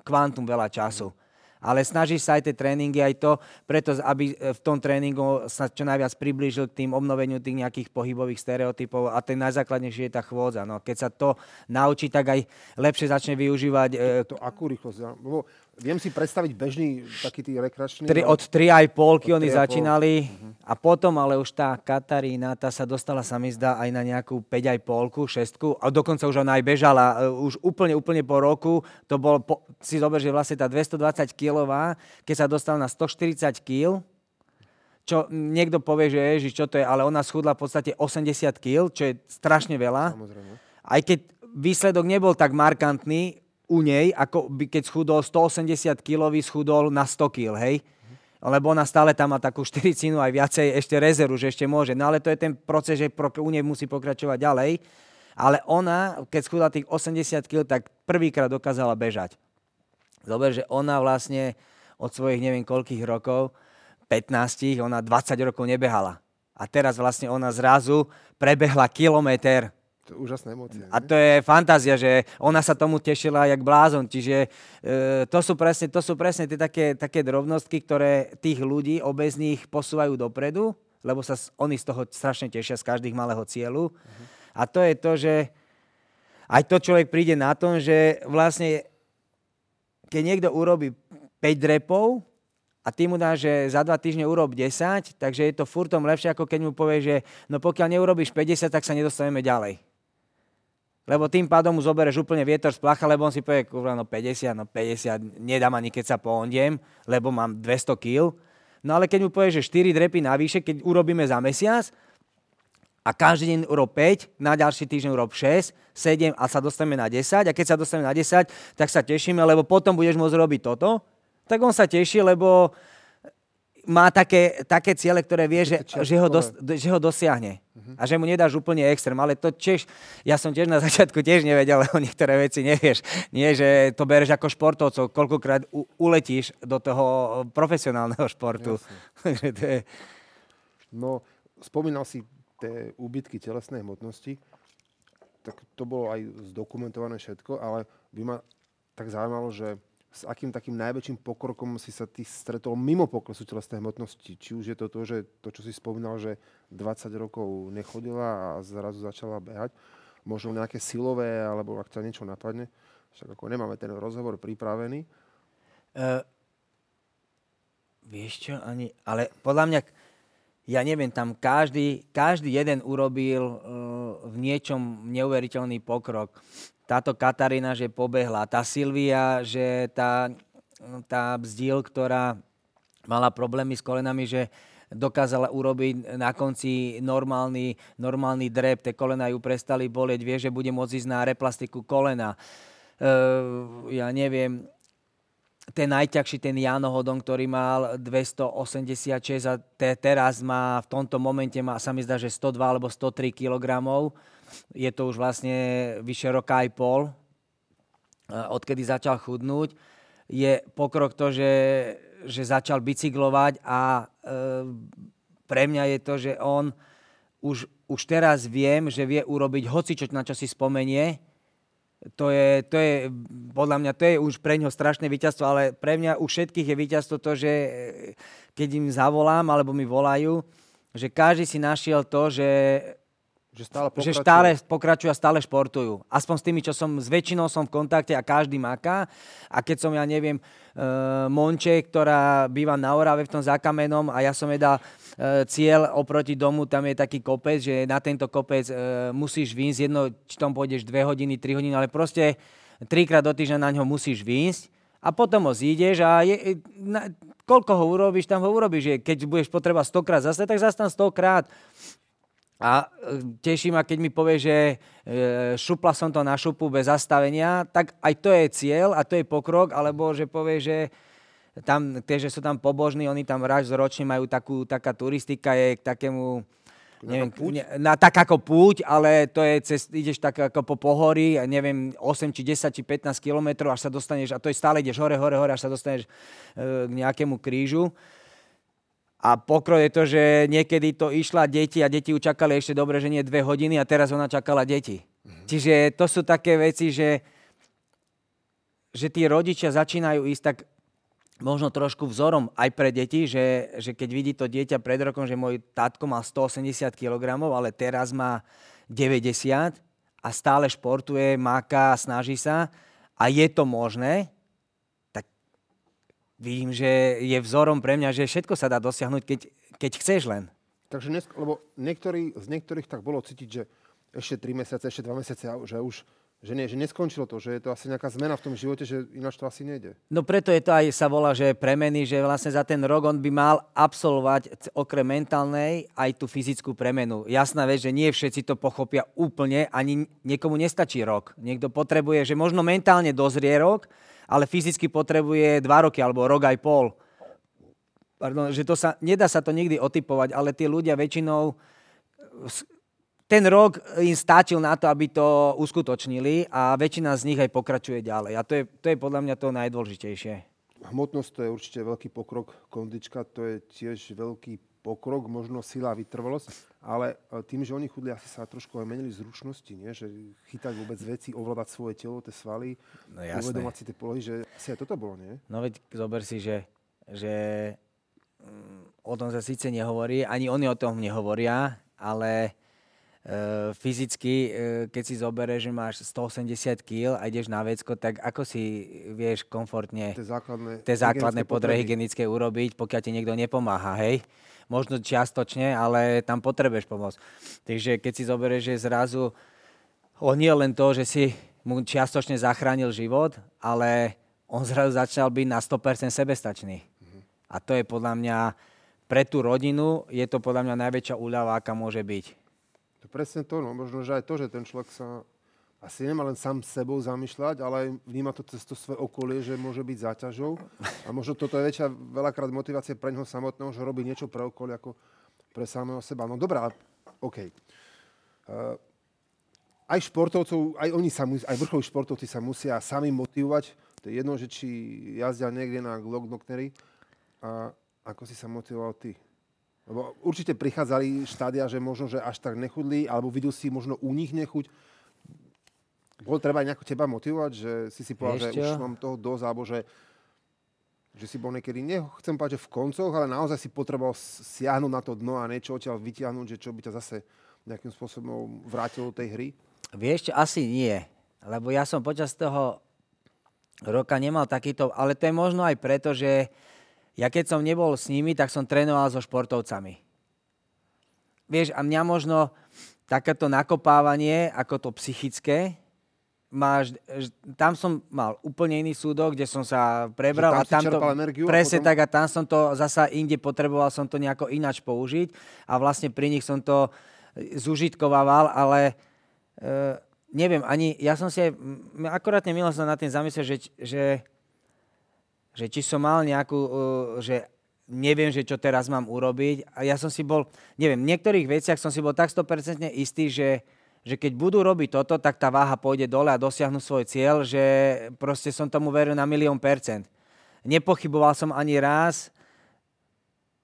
kvantum veľa času. Mm ale snažíš sa aj tie tréningy, aj to, preto aby e, v tom tréningu sa čo najviac priblížil k tým obnoveniu tých nejakých pohybových stereotypov a ten najzákladnejší je tá chôdza. No, keď sa to naučí, tak aj lepšie začne využívať... E, to akú rýchlosť? Lebo viem si predstaviť bežný taký tý rekreačný... Tri, od 3,5 oni začínali uh-huh. a potom ale už tá Katarína, tá sa dostala sa mi zdá aj na nejakú 5,5, 6 a dokonca už ona aj bežala. E, už úplne, úplne po roku, to bol, po, si zober, že vlastne tá 220 kg, keď sa dostala na 140 kg, čo niekto povie, že ježiš, čo to je, ale ona schudla v podstate 80 kg, čo je strašne veľa. Samozrejme. Aj keď výsledok nebol tak markantný, u nej, ako by keď schudol 180 kg, schudol na 100 kg, hej? Lebo ona stále tam má takú štyrícinu aj viacej ešte rezervu, že ešte môže. No ale to je ten proces, že u nej musí pokračovať ďalej. Ale ona, keď schudla tých 80 kg, tak prvýkrát dokázala bežať. Dobre, že ona vlastne od svojich neviem koľkých rokov, 15, ona 20 rokov nebehala. A teraz vlastne ona zrazu prebehla kilometr to je úžasná emócia. A to je fantázia, že ona sa tomu tešila jak blázon. Čiže e, to, sú presne, to sú presne tie také, také drobnostky, ktoré tých ľudí obezných posúvajú dopredu, lebo sa oni z toho strašne tešia z každých malého cieľu. Uh-huh. A to je to, že aj to človek príde na tom, že vlastne keď niekto urobí 5 drepov, a ty mu dáš, že za dva týždne urob 10, takže je to furtom lepšie, ako keď mu povie, že no pokiaľ neurobíš 50, tak sa nedostaneme ďalej lebo tým pádom mu zobereš úplne vietor z placha, lebo on si povie, kurva, no 50, no 50, nedám ani keď sa poondiem, lebo mám 200 kg. No ale keď mu povieš, že 4 drepy navyše, keď urobíme za mesiac, a každý deň urob 5, na ďalší týždeň urob 6, 7 a sa dostaneme na 10 a keď sa dostaneme na 10, tak sa tešíme, lebo potom budeš môcť robiť toto. Tak on sa teší, lebo má také, také ciele, ktoré vie, že, že, ho, dos, že ho dosiahne. Uh-huh. A že mu nedáš úplne extrém. Ale to tiež, ja som tiež na *laughs* začiatku tiež nevedel, o niektoré veci nevieš. Nie, že to bereš ako športovcov, koľkokrát u, uletíš do toho profesionálneho športu. *laughs* to je... No, spomínal si tie úbytky telesnej hmotnosti, tak to bolo aj zdokumentované všetko, ale by ma tak zaujímalo, že s akým takým najväčším pokrokom si sa ty stretol mimo poklesu telesnej hmotnosti? Či už je to to, že to, čo si spomínal, že 20 rokov nechodila a zrazu začala behať, možno nejaké silové, alebo ak ťa niečo napadne, však ako nemáme ten rozhovor pripravený. Uh, vieš čo, ani, ale podľa mňa, ja neviem, tam každý, každý jeden urobil uh, v niečom neuveriteľný pokrok táto Katarína, že pobehla, tá Silvia, že tá, tá bzdil, ktorá mala problémy s kolenami, že dokázala urobiť na konci normálny, normálny drep, tie kolena ju prestali bolieť, vie, že bude môcť ísť na replastiku kolena. Uh, ja neviem, ten najťažší, ten Jano Hodon, ktorý mal 286 a te, teraz má v tomto momente, má, sa mi zdá, že 102 alebo 103 kg je to už vlastne vyše roka aj pol, odkedy začal chudnúť. Je pokrok to, že, že začal bicyklovať a e, pre mňa je to, že on už, už teraz viem, že vie urobiť hoci čo, na čo si spomenie. To je, to je, podľa mňa, to je už pre ňo strašné víťazstvo, ale pre mňa u všetkých je víťazstvo to, že keď im zavolám alebo mi volajú, že každý si našiel to, že že stále pokračujú. Že stále pokračujú a stále športujú. Aspoň s tými, čo som, s väčšinou som v kontakte a každý maká. A keď som, ja neviem, uh, Monče, ktorá býva na Orave v tom zákamenom a ja som jej dal uh, cieľ oproti domu, tam je taký kopec, že na tento kopec uh, musíš výjsť jedno, či tam pôjdeš 2 hodiny, 3 hodiny, ale proste trikrát do týždňa na ňo musíš výjsť a potom ho zídeš a je, na, koľko ho urobíš, tam ho urobíš. Keď budeš potreba 100 krát zase, tak zase tam 100 krát. A e, teší ma, keď mi povie, že e, šupla som to na šupu bez zastavenia, tak aj to je cieľ a to je pokrok, alebo že povie, že tam, tie, že sú tam pobožní, oni tam raz ročne majú takú, taká turistika je k takému, neviem, púť? na, tak ako púť, ale to je, cez, ideš tak ako po pohorí, neviem, 8 či 10 či 15 kilometrov, až sa dostaneš, a to je stále ideš hore, hore, hore, až sa dostaneš e, k nejakému krížu A pokroj je to, že niekedy to išla deti a deti ju čakali ešte dobre, že nie dve hodiny a teraz ona čakala deti. Mm-hmm. Čiže to sú také veci, že, že tí rodičia začínajú ísť tak možno trošku vzorom aj pre deti, že, že keď vidí to dieťa pred rokom, že môj tátko mal 180 kg, ale teraz má 90 a stále športuje, máka, snaží sa a je to možné, vidím, že je vzorom pre mňa, že všetko sa dá dosiahnuť, keď, keď chceš len. Takže dnes, lebo niektorí, z niektorých tak bolo cítiť, že ešte 3 mesiace, ešte 2 mesiace, že už že, nie, že neskončilo to, že je to asi nejaká zmena v tom živote, že ináč to asi nejde. No preto je to aj sa volá, že premeny, že vlastne za ten rok on by mal absolvovať okrem mentálnej aj tú fyzickú premenu. Jasná vec, že nie všetci to pochopia úplne, ani niekomu nestačí rok. Niekto potrebuje, že možno mentálne dozrie rok, ale fyzicky potrebuje dva roky alebo rok aj pol. Pardon, že to sa, nedá sa to nikdy otypovať, ale tí ľudia väčšinou ten rok im stačil na to, aby to uskutočnili a väčšina z nich aj pokračuje ďalej. A to je, to je podľa mňa to najdôležitejšie. Hmotnosť to je určite veľký pokrok, kondička to je tiež veľký pokrok, možno sila vytrvalosť, ale e, tým, že oni chudli, asi sa trošku aj menili zručnosti, nie? že chytať vôbec veci, ovládať svoje telo, tie svaly, no, uvedomať si tie polohy, že asi aj toto bolo, nie? No veď zober si, že, že mm, o tom sa síce nehovorí, ani oni o tom nehovoria, ale fyzicky, eh, keď si zoberieš, že máš 180 kg a ideš na vecko, tak ako si vieš komfortne tie základné, tie základné hygienické urobiť, pokiaľ ti niekto nepomáha, hej? Možno čiastočne, ale tam potrebuješ pomoc. Takže keď si zoberieš, že zrazu on nie len to, že si mu čiastočne zachránil život, ale on zrazu začal byť na 100% sebestačný. Mm-hmm. A to je podľa mňa, pre tú rodinu je to podľa mňa najväčšia úľava, aká môže byť. To presne to, no. Možno, že aj to, že ten človek sa asi nemá len sám sebou zamýšľať, ale aj vníma to cez to svoje okolie, že môže byť záťažou. A možno toto je väčšia veľakrát motivácia pre neho samotného, že robí niečo pre okolie ako pre samého seba. No dobrá, OK. Uh, aj športovcov, aj oni sa, aj vrchoví športovci sa musia sami motivovať. To je jedno, že či jazdia niekde na Glocknocknery. A ako si sa motivoval ty? Lebo určite prichádzali štádia, že možno, že až tak nechudli, alebo videl si možno u nich nechuť. Bolo treba aj nejako teba motivovať, že si si povedal, že už mám toho dosť, alebo že, že si bol niekedy, nechcem povedať, že v koncoch, ale naozaj si potreboval siahnuť na to dno a niečo odtiaľ vytiahnuť, že čo by ťa zase nejakým spôsobom vrátilo do tej hry? Vieš čo, asi nie. Lebo ja som počas toho roka nemal takýto, ale to je možno aj preto, že ja keď som nebol s nimi, tak som trénoval so športovcami. Vieš, a mňa možno takéto nakopávanie, ako to psychické, máš, tam som mal úplne iný súdok, kde som sa prebral a tam to, energiu, presne potom... tak a tam som to zasa inde potreboval som to nejako ináč použiť a vlastne pri nich som to zužitkovával, ale e, neviem, ani ja som si aj, akorátne milo som na tým zamyslel, že, že že či som mal nejakú, uh, že neviem, že čo teraz mám urobiť. A ja som si bol, neviem, v niektorých veciach som si bol tak 100% istý, že, že keď budú robiť toto, tak tá váha pôjde dole a dosiahnu svoj cieľ, že proste som tomu veril na milión percent. Nepochyboval som ani raz,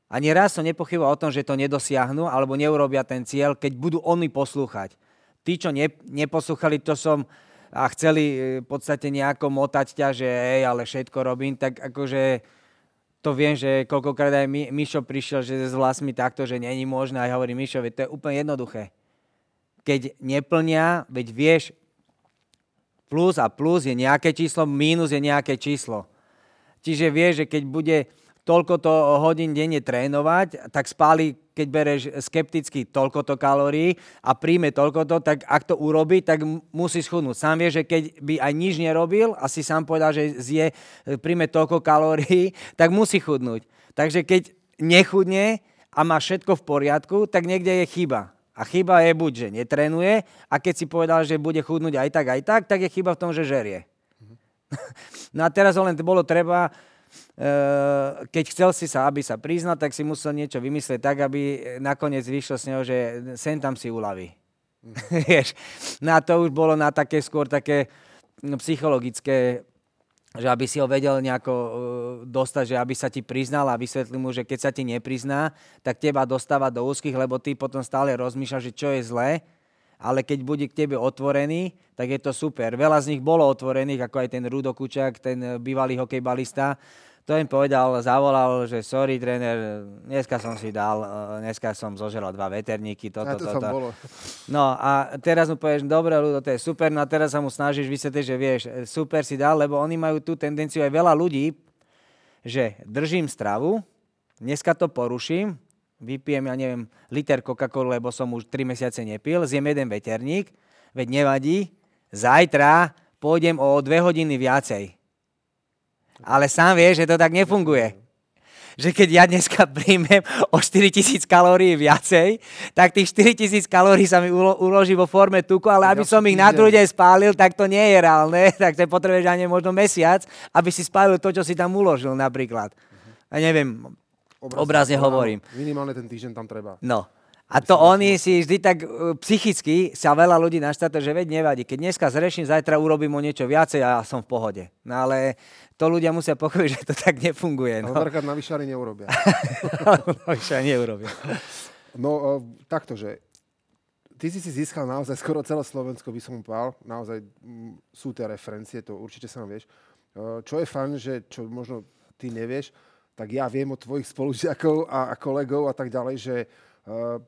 ani raz som nepochyboval o tom, že to nedosiahnu alebo neurobia ten cieľ, keď budú oni poslúchať. Tí, čo ne, neposlúchali, to som, a chceli e, v podstate nejako motať ťa, že hej, ale všetko robím, tak akože to viem, že koľkokrát aj Mi- Mišo prišiel, že s vlastmi takto, že není možné. A ja hovorím, Mišo, to je úplne jednoduché. Keď neplnia, veď vieš, plus a plus je nejaké číslo, mínus je nejaké číslo. Čiže vieš, že keď bude toľko to hodín denne trénovať, tak spáli, keď bereš skepticky toľko to kalórií a príjme toľko to, tak ak to urobí, tak musí schudnúť. Sám vie, že keď by aj nič nerobil a si sám povedal, že zje, príjme toľko kalórií, *laughs* tak musí chudnúť. Takže keď nechudne a má všetko v poriadku, tak niekde je chyba. A chyba je buď, že netrenuje a keď si povedal, že bude chudnúť aj tak, aj tak, tak je chyba v tom, že žerie. *laughs* No a teraz len bolo treba keď chcel si sa, aby sa priznal, tak si musel niečo vymyslieť tak, aby nakoniec vyšlo z neho, že sem tam si uľaví. *laughs* Mm. no a to už bolo na také skôr také no, psychologické že aby si ho vedel nejako uh, dostať, že aby sa ti priznal a vysvetlil mu, že keď sa ti neprizná, tak teba dostáva do úzkých, lebo ty potom stále rozmýšľaš, že čo je zlé, ale keď bude k tebe otvorený, tak je to super. Veľa z nich bolo otvorených, ako aj ten Rudo Kučak, ten bývalý hokejbalista, to im povedal, zavolal, že sorry tréner, dneska som si dal, eh, dneska som zožeral dva veterníky, toto, to toto. bolo. No a teraz mu povieš, dobre, ľudo, to je super, no a teraz sa mu snažíš vysvetliť, že vieš, super si dal, lebo oni majú tú tendenciu aj veľa ľudí, že držím stravu, dneska to poruším, vypijem, ja neviem, liter Coca-Cola, lebo som už 3 mesiace nepil, zjem jeden veterník, veď nevadí, zajtra pôjdem o 2 hodiny viacej. Ale sám vie, že to tak nefunguje. Že keď ja dneska *laughs* príjmem o 4000 kalórií viacej, tak tých 4000 kalórií sa mi ulo- uloží vo forme tuku, ale aby som ich na druhý deň spálil, tak to nie je reálne. *laughs* Tak to potrebuješ ani možno mesiac, aby si spálil to, čo si tam uložil napríklad. A neviem, obrazne áno, hovorím. Minimálne ten týždeň tam treba. No. A to oni si vždy tak uh, psychicky sa veľa ľudí naštáte, že veď nevadí. Keď dneska zreším, zajtra urobím o niečo viacej a ja som v pohode. No ale to ľudia musia pochopiť, *laughs* že to tak nefunguje. No. No, Veľakrát navyšári neurobia. *laughs* aj neurobia. No uh, takto, že ty si si získal naozaj skoro celé Slovensko, by som povedal. Naozaj m, sú tie referencie, to určite sám vieš. Uh, čo je fajn, že čo možno ty nevieš, tak ja viem od tvojich spolužiakov a, a kolegov a tak ďalej, že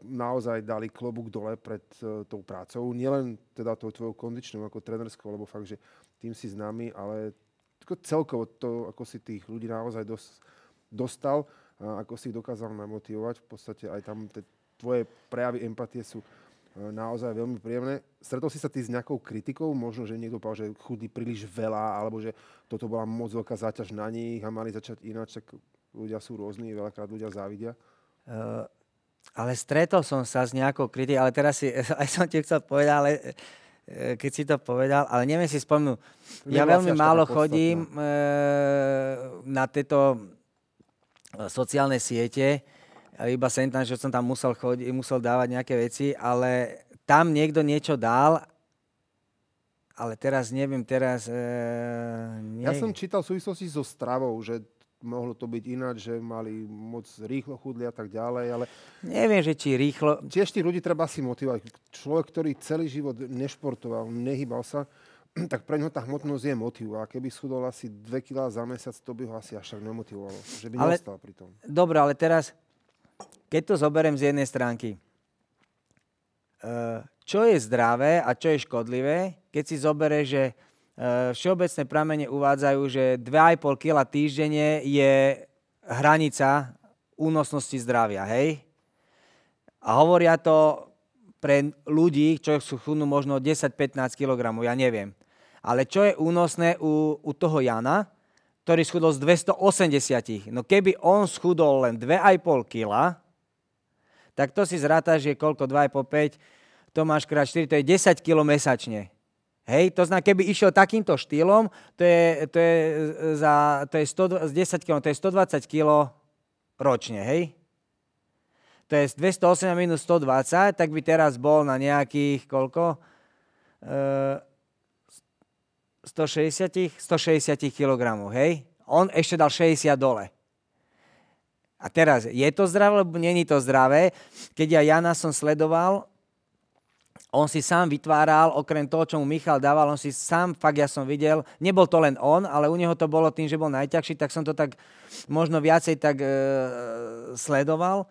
naozaj dali klobúk dole pred uh, tou prácou. Nielen teda tou tvojou kondičnou ako trenerskou, lebo fakt, že tým si známy, ale celkovo to, ako si tých ľudí naozaj dos, dostal, a ako si ich dokázal namotivovať. V podstate aj tam te, tvoje prejavy empatie sú e, naozaj veľmi príjemné. Stretol si sa ty s nejakou kritikou? Možno, že niekto povedal, že chudí príliš veľa, alebo že toto bola moc veľká záťaž na nich a mali začať ináč, tak ľudia sú rôzni, veľakrát ľudia závidia. Uh, ale stretol som sa s nejakou kritikou, ale teraz si, *laughs* aj som ti chcel povedať, ale e, keď si to povedal, ale neviem si spomnúť. Ja veľmi málo chodím e, na tieto e, sociálne siete, iba sem tam, že som tam musel, chodiť, musel dávať nejaké veci, ale tam niekto niečo dal, ale teraz neviem, teraz... E, nie... Ja som čítal v súvislosti so stravou, že mohlo to byť ináč, že mali moc rýchlo chudli a tak ďalej, ale Neviem, že či rýchlo... tiež tých ľudí treba si motivovať. Človek, ktorý celý život nešportoval, nehýbal sa, *clears throat* tak pre neho tá hmotnosť je motiv. A keby schudol asi 2 kg za mesiac, to by ho asi až tak nemotivovalo. Že by Ale- neostal pri tom. Dobre, ale teraz, keď to zoberiem z jednej stránky, eh, čo je zdravé a čo je škodlivé, keď si zoberieš, že všeobecné pramene uvádzajú, že 2,5 kg týždenne je hranica únosnosti zdravia, hej? A hovoria to pre ľudí, čo sú chudnú možno 10-15 kg, ja neviem. Ale čo je únosné u, u toho Jana, ktorý schudol z 280. No keby on schudol len 2,5 kg, tak to si zrátaš, že koľko 2,5, 5, to máš krát 4, to je 10 kg mesačne. Hej, to znamená, keby išiel takýmto štýlom, to je, to je, za, to je 100, z 10 kg, to je 120 kg ročne, hej? To je 208 minus 120, tak by teraz bol na nejakých, koľko? E, 160, 160 kg, hej? On ešte dal 60 dole. A teraz, je to zdravé, alebo není to zdravé? Keď ja Jana som sledoval, on si sám vytváral, okrem toho, čo mu Michal dával, on si sám, fakt ja som videl, nebol to len on, ale u neho to bolo tým, že bol najťažší, tak som to tak možno viacej tak e, sledoval,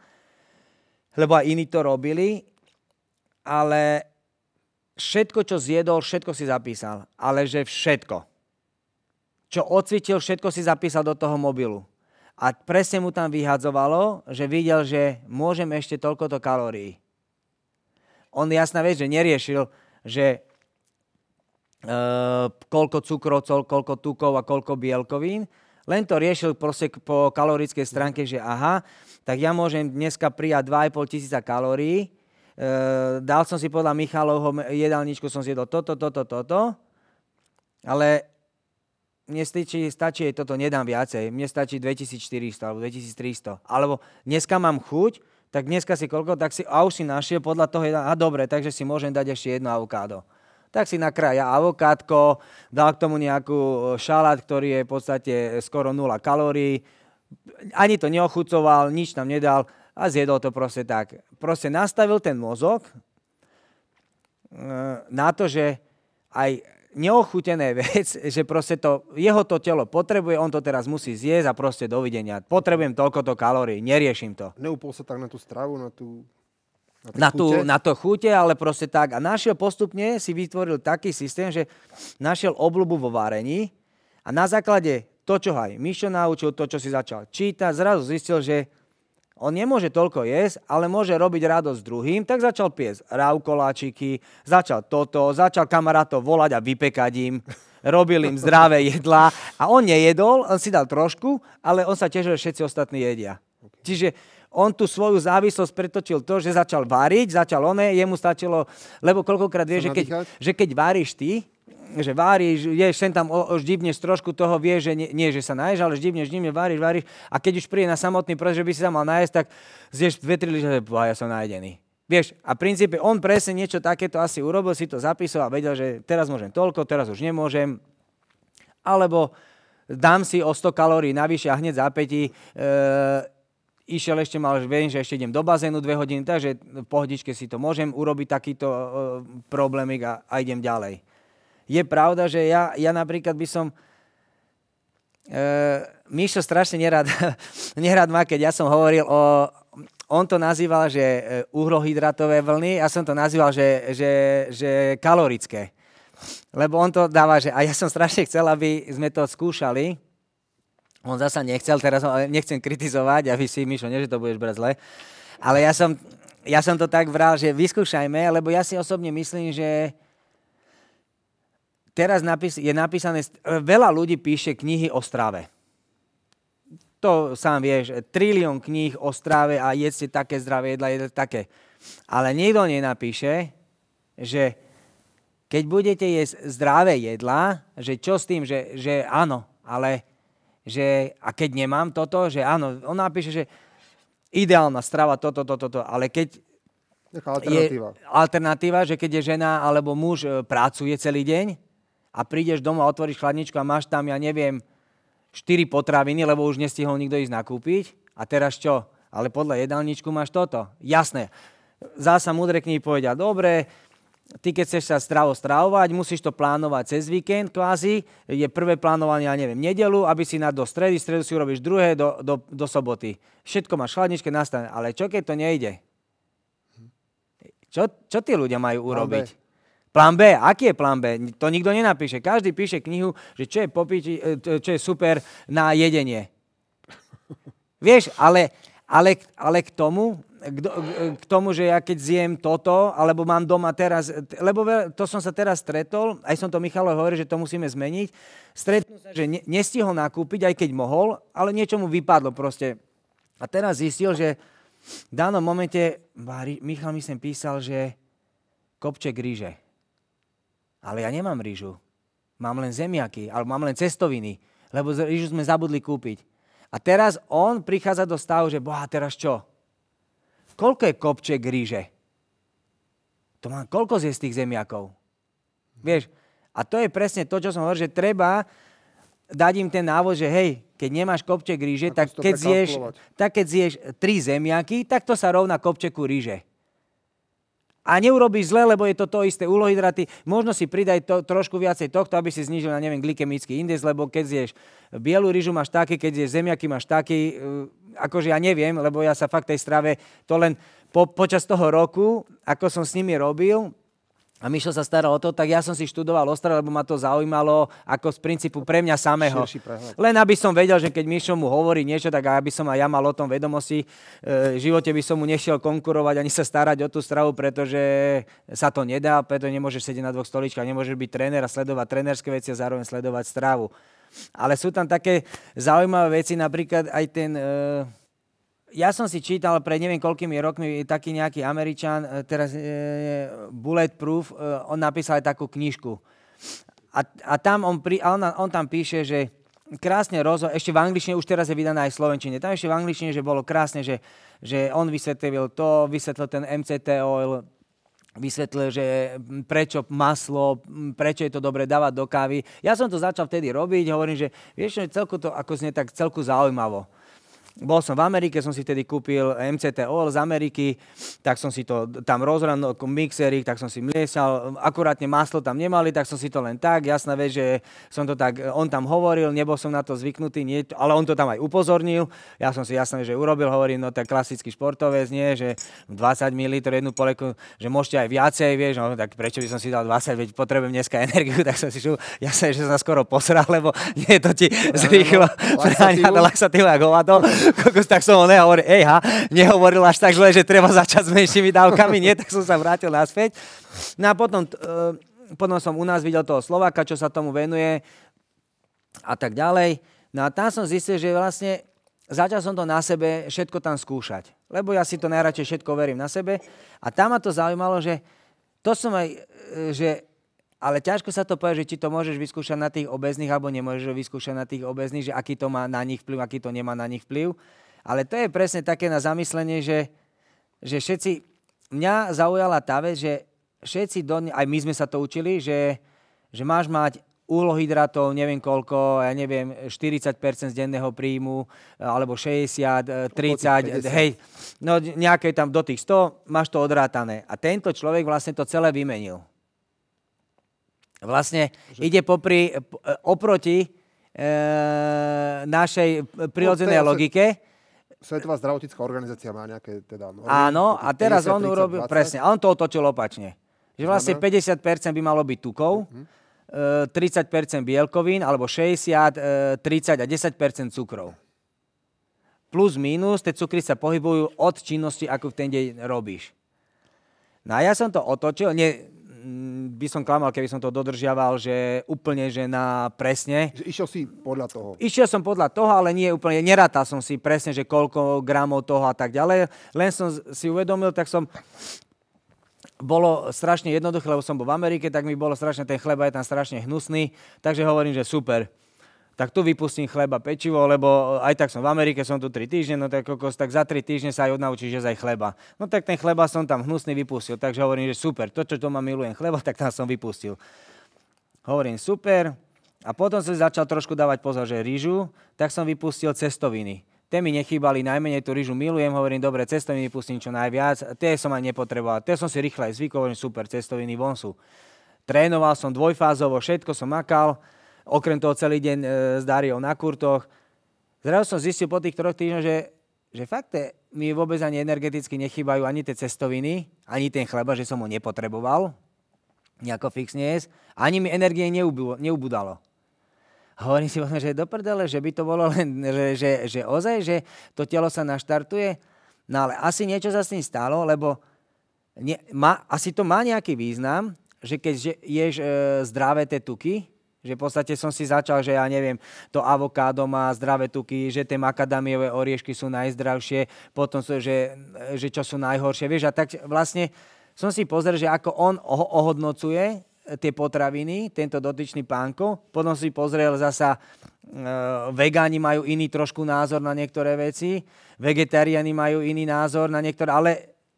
lebo aj iní to robili, ale všetko, čo zjedol, všetko si zapísal. Ale že všetko. Čo odcvičil, všetko si zapísal do toho mobilu. A presne mu tam vyhadzovalo, že videl, že môžem ešte toľkoto kalórií. On jasná vec, že neriešil, že e, koľko cukrovcov, koľko tukov a koľko bielkovín, len to riešil proste po kalorickej stránke, že aha, tak ja môžem dneska prijať 2,5 tisíca kalórií, e, dal som si podľa Michalovho jedálničku, som zjedol toto, toto, toto, ale mne stačí, stačí toto, nedám viacej. Mne stačí 2400 alebo 2300. Alebo dneska mám chuť, tak dneska si koľko, tak si, a už si našiel podľa toho, a dobre, takže si môžem dať ešte jedno avokádo. tak si nakrája avokátko, dal k tomu nejakú šalát, ktorý je v podstate skoro 0 kalórií, ani to neochucoval, nič tam nedal a zjedol to proste tak. Proste nastavil ten mozog e, na to, že aj neochutené *laughs* vec, že proste to, jeho to telo potrebuje, on to teraz musí zjesť a proste dovidenia. Potrebujem toľkoto kalórií, neriešim to. Neupol sa tak na tú stravu, na tú na, tú, na to chute, ale proste tak. A našiel postupne, si vytvoril taký systém, že našiel obľubu vo varení a na základe to, čo aj Mišo naučil, to, čo si začal čítať, zrazu zistil, že on nemôže toľko jesť, ale môže robiť radosť druhým, tak začal piesť raukoláčiky, začal toto, začal kamarátov volať a vypekať im, robil im zdravé jedlá. A on nejedol, on si dal trošku, ale on sa tešil, že všetci ostatní jedia. Čiže on tú svoju závislosť pretočil to, že začal váriť, začal oné, jemu stačilo, lebo koľkokrát vie, že keď, že keď váriš ty, že váriš, ješ sem tam, ždibneš trošku toho, vieš, že nie, nie, že sa naješ, ale ždibneš, ždibneš, váriš, váriš a keď už príde na samotný proces, že by si sa mal najesť, tak zješ dve, tri že ja som najedený. Vieš, a v princípe on presne niečo takéto asi urobil, si to zapísal a vedel, že teraz môžem toľko, teraz už nemôžem. Alebo dám si o 100 kalórií navyše a hneď zápätí e, išiel ešte mal, viem, že ešte idem do bazénu dve hodiny, takže v pohodičke si to môžem urobiť takýto uh, problémik a, a idem ďalej. Je pravda, že ja, ja napríklad by som... Uh, Mišo strašne nerad, *laughs* nerad má, keď ja som hovoril o... On to nazýval, že uhlohydratové vlny, ja som to nazýval, že, že, že kalorické. Lebo on to dáva, že... A ja som strašne chcel, aby sme to skúšali, on zasa nechcel, teraz nechcem kritizovať, aby si, Mišo, nie, že to budeš brať zle, ale ja som, ja som to tak vral, že vyskúšajme, lebo ja si osobne myslím, že teraz je napísané, veľa ľudí píše knihy o strave. To sám vieš, trilión kníh o strave a jedzte také zdravé jedla, jedla také. Ale nikto nenapíše, že keď budete jesť zdravé jedla, že čo s tým, že, že áno, ale že a keď nemám toto, že áno, on napíše, že ideálna strava, toto, toto, toto, ale keď alternatíva. je alternatíva, že keď je žena alebo muž e, pracuje celý deň a prídeš domov a otvoríš chladničku a máš tam, ja neviem, 4 potraviny, lebo už nestihol nikto ísť nakúpiť a teraz čo? Ale podľa jedálničku máš toto. Jasné. Zasa múdre knihy povedia, dobre, ty keď chceš sa stravo stravovať, musíš to plánovať cez víkend kvázi. Je prvé plánovanie, ja neviem, nedelu, aby si na do stredy, stredu si urobíš druhé do, do, do soboty. Všetko máš chladničke nastane. Ale čo keď to nejde? Čo, čo tí ľudia majú urobiť? Plán B. Aký je plán B? To nikto nenapíše. Každý píše knihu, že čo je, popiči, e, čo je super na jedenie. Vieš, ale, ale, ale k tomu k tomu, že ja keď zjem toto, alebo mám doma teraz, lebo to som sa teraz stretol, aj som to Michalo hovoril, že to musíme zmeniť, stretnul sa, že nestihol nakúpiť, aj keď mohol, ale niečo mu vypadlo proste. A teraz zistil, že v danom momente, Michal mi sem písal, že kopček ríže. Ale ja nemám rýžu. Mám len zemiaky, alebo mám len cestoviny, lebo rýžu sme zabudli kúpiť. A teraz on prichádza do stavu, že boha, teraz čo? Koľko je kopček ríže? To má koľko z tých zemiakov? Vieš, a to je presne to, čo som hovoril, že treba dať im ten návod, že hej, keď nemáš kopček ríže, tak keď, zješ, tak keď zješ tri zemiaky, tak to sa rovná kopčeku ríže. A neurobíš zle, lebo je to to isté ulohydraty. Možno si pridaj to, trošku viacej tohto, aby si znižil, na neviem, glykemický index, lebo keď zješ bielu rýžu máš taký, keď zješ zemiaky máš taký, akože ja neviem, lebo ja sa fakt tej strave, to len po, počas toho roku, ako som s nimi robil, a Mišo sa staral o to, tak ja som si študoval Ostra, lebo ma to zaujímalo ako z princípu pre mňa samého. Len aby som vedel, že keď Mišo mu hovorí niečo, tak aby som aj ja mal o tom vedomosti. E, v živote by som mu nešiel konkurovať ani sa starať o tú stravu, pretože sa to nedá, preto nemôžeš sedieť na dvoch stoličkách, nemôžeš byť tréner a sledovať trénerské veci a zároveň sledovať stravu. Ale sú tam také zaujímavé veci, napríklad aj ten... E, ja som si čítal pred neviem koľkými rokmi taký nejaký Američan, e, teraz e, Bulletproof, e, on napísal aj takú knižku. A, a tam on, pri, on, on tam píše, že krásne rozho- ešte v angličtine, už teraz je vydaná aj v slovenčine, tam ešte v angličtine, že bolo krásne, že, že on vysvetlil to, vysvetlil ten MCT oil, vysvetlil, že prečo maslo, prečo je to dobre dávať do kávy. Ja som to začal vtedy robiť, hovorím, že vieš, celku to ako znie tak celku zaujímavo bol som v Amerike, som si vtedy kúpil MCT oil z Ameriky, tak som si to tam rozhral no, mixerik, tak som si mliesal, akurátne maslo tam nemali, tak som si to len tak, jasná vec, že som to tak, on tam hovoril, nebol som na to zvyknutý, nie, ale on to tam aj upozornil, ja som si jasné, že urobil, hovorím, no tak klasický športovec, nie, že 20 ml jednu poleku, že môžete aj viacej, vieš, no tak prečo by som si dal 20, veď potrebujem dneska energiu, *laughs* tak som si šul, jasné, že som skoro posral, lebo nie to ti zrýchlo laxatívu. a hovado kokos, tak som ho nehovoril, ej ha, nehovoril až tak zle, že treba začať s menšími dávkami, nie, tak som sa vrátil naspäť. No a potom, uh, potom som u nás videl toho Slováka, čo sa tomu venuje a tak ďalej. No a tam som zistil, že vlastne začal som to na sebe všetko tam skúšať. Lebo ja si to najradšej všetko verím na sebe. A tam ma to zaujímalo, že to som aj, e, že ale ťažko sa to povie, že či to môžeš vyskúšať na tých obezných, alebo nemôžeš vyskúšať na tých obezných, že aký to má na nich vplyv, aký to nemá na nich vplyv. Ale to je presne také na zamyslenie, že, že všetci... Mňa zaujala tá vec, že všetci, do, aj my sme sa to učili, že, že máš mať úlohydratov, neviem koľko, ja neviem, 40% z denného príjmu, alebo 60, 30, hej, no nejaké tam do tých 100, máš to odrátané. A tento človek vlastne to celé vymenil vlastne že... ide popri, e, oproti e, našej prirodzenej no, logike. Svetová zdravotnícká organizácia má nejaké teda normy. Áno, a teraz 50, on 30, urobil, 20. presne, a on to otočil opačne. Že vlastne 50% by malo byť tukov, uh-huh. 30% bielkovín, alebo 60, 30 a 10% cukrov. Plus, minus, tie cukry sa pohybujú od činnosti, ako v ten deň robíš. No a ja som to otočil, nie, by som klamal, keby som to dodržiaval, že úplne, že na presne. Že išiel si podľa toho. Išiel som podľa toho, ale nie úplne, nerátal som si presne, že koľko gramov toho a tak ďalej. Len som si uvedomil, tak som bolo strašne jednoduché, lebo som bol v Amerike, tak mi bolo strašne, ten chleba je tam strašne hnusný, takže hovorím, že super tak tu vypustím chleba, pečivo, lebo aj tak som v Amerike, som tu 3 týždne, no tak kokos, tak za 3 týždne sa aj odnaučíš jesť aj chleba. No tak ten chleba som tam hnusný vypustil, takže hovorím, že super, to, čo doma milujem chleba, *laughs* tak tam som vypustil. Hovorím, super. A potom som začal trošku dávať pozor, že rýžu, tak som vypustil cestoviny. Tie mi nechýbali, najmenej tú rýžu milujem, hovorím, dobre, cestoviny pustím čo najviac. Tie som aj nepotreboval. Tie som si rýchle aj zvykol, hovorím, super, cestoviny von sú. Trénoval som dvojfázovo, všetko som makal, Okrem toho celý deň e, s Dariou na kurtoch. Zrazu som zistil po tých troch týždňoch, že, že fakt je, mi vôbec ani energeticky nechýbajú ani tie cestoviny, ani ten chleba, že som ho nepotreboval nejako fixne jesť. Ani mi energie neubudalo. Hovorím si vlastne, že do prdele, že by to bolo len, že, že, že ozaj, že to telo sa naštartuje. No ale asi niečo sa s tým stalo, lebo ne, má, asi to má nejaký význam, že keď ješ e, zdravé tie tuky, že v podstate som si začal, že ja neviem, to avokádo má zdravé tuky, že tie makadamiové oriešky sú najzdravšie, potom sú, že, že čo sú najhoršie. Vieš, a tak vlastne som si pozrel, že ako on ohodnocuje tie potraviny, tento dotyčný pánko. Potom si pozrel zasa, e, vegáni majú iný trošku názor na niektoré veci, vegetariáni majú iný názor na niektoré, ale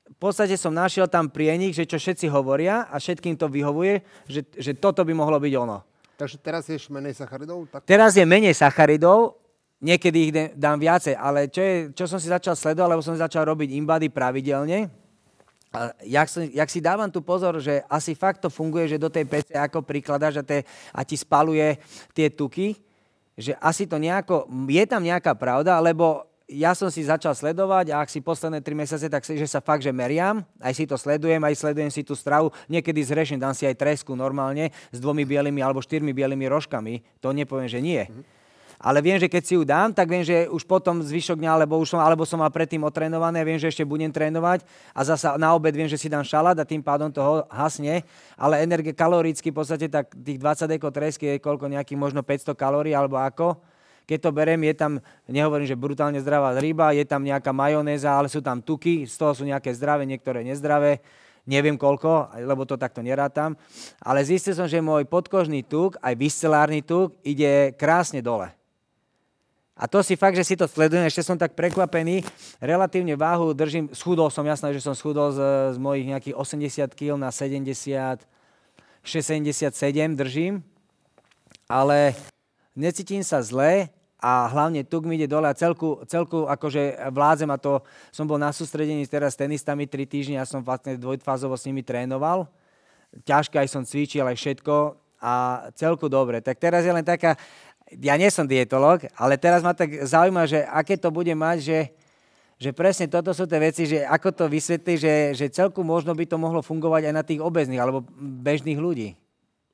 v podstate som našiel tam prienik, že čo všetci hovoria a všetkým to vyhovuje, že, že toto by mohlo byť ono. Takže teraz je menej sacharidov? Tak... Teraz je menej sacharidov, niekedy ich dám viacej, ale čo, je, čo som si začal sledovať, lebo som začal robiť imbady pravidelne, a jak, som, jak si dávam tu pozor, že asi fakt to funguje, že do tej pece ako prikladáš a, te, a ti spaluje tie tuky, že asi to nejako, je tam nejaká pravda, lebo ja som si začal sledovať a ak si posledné 3 mesiace, tak že sa fakt, že meriam, aj si to sledujem, aj sledujem si tú stravu, niekedy zreším, dám si aj tresku normálne s dvomi bielými alebo štyrmi bielými rožkami, to nepoviem, že nie. Ale viem, že keď si ju dám, tak viem, že už potom zvyšok dňa, alebo, už som, alebo som mal predtým otrénované, viem, že ešte budem trénovať a zasa na obed viem, že si dám šalát a tým pádom toho hasne, ale energie kaloricky v podstate tak tých 20 deko tresky je koľko? Nejakých možno 500 kalórií alebo ako keď to berem, je tam, nehovorím, že brutálne zdravá ryba, je tam nejaká majonéza, ale sú tam tuky, z toho sú nejaké zdravé, niektoré nezdravé. Neviem koľko, lebo to takto nerátam. Ale zistil som, že môj podkožný tuk, aj viscelárny tuk, ide krásne dole. A to si fakt, že si to sledujem, ešte som tak prekvapený. Relatívne váhu držím, schudol som, jasné, že som schudol z, z mojich nejakých 80 kg na 70, 677 držím. Ale necítim sa zle a hlavne tuk mi ide dole a celku, celku akože vládzem a to som bol na sústredení teraz s tenistami 3 týždne a som vlastne dvojfázovo s nimi trénoval. Ťažko aj som cvičil, aj všetko a celku dobre. Tak teraz je len taká, ja nie som dietolog, ale teraz ma tak zaujíma, že aké to bude mať, že, že presne toto sú tie veci, že ako to vysvetlí, že, že celku možno by to mohlo fungovať aj na tých obezných alebo bežných ľudí.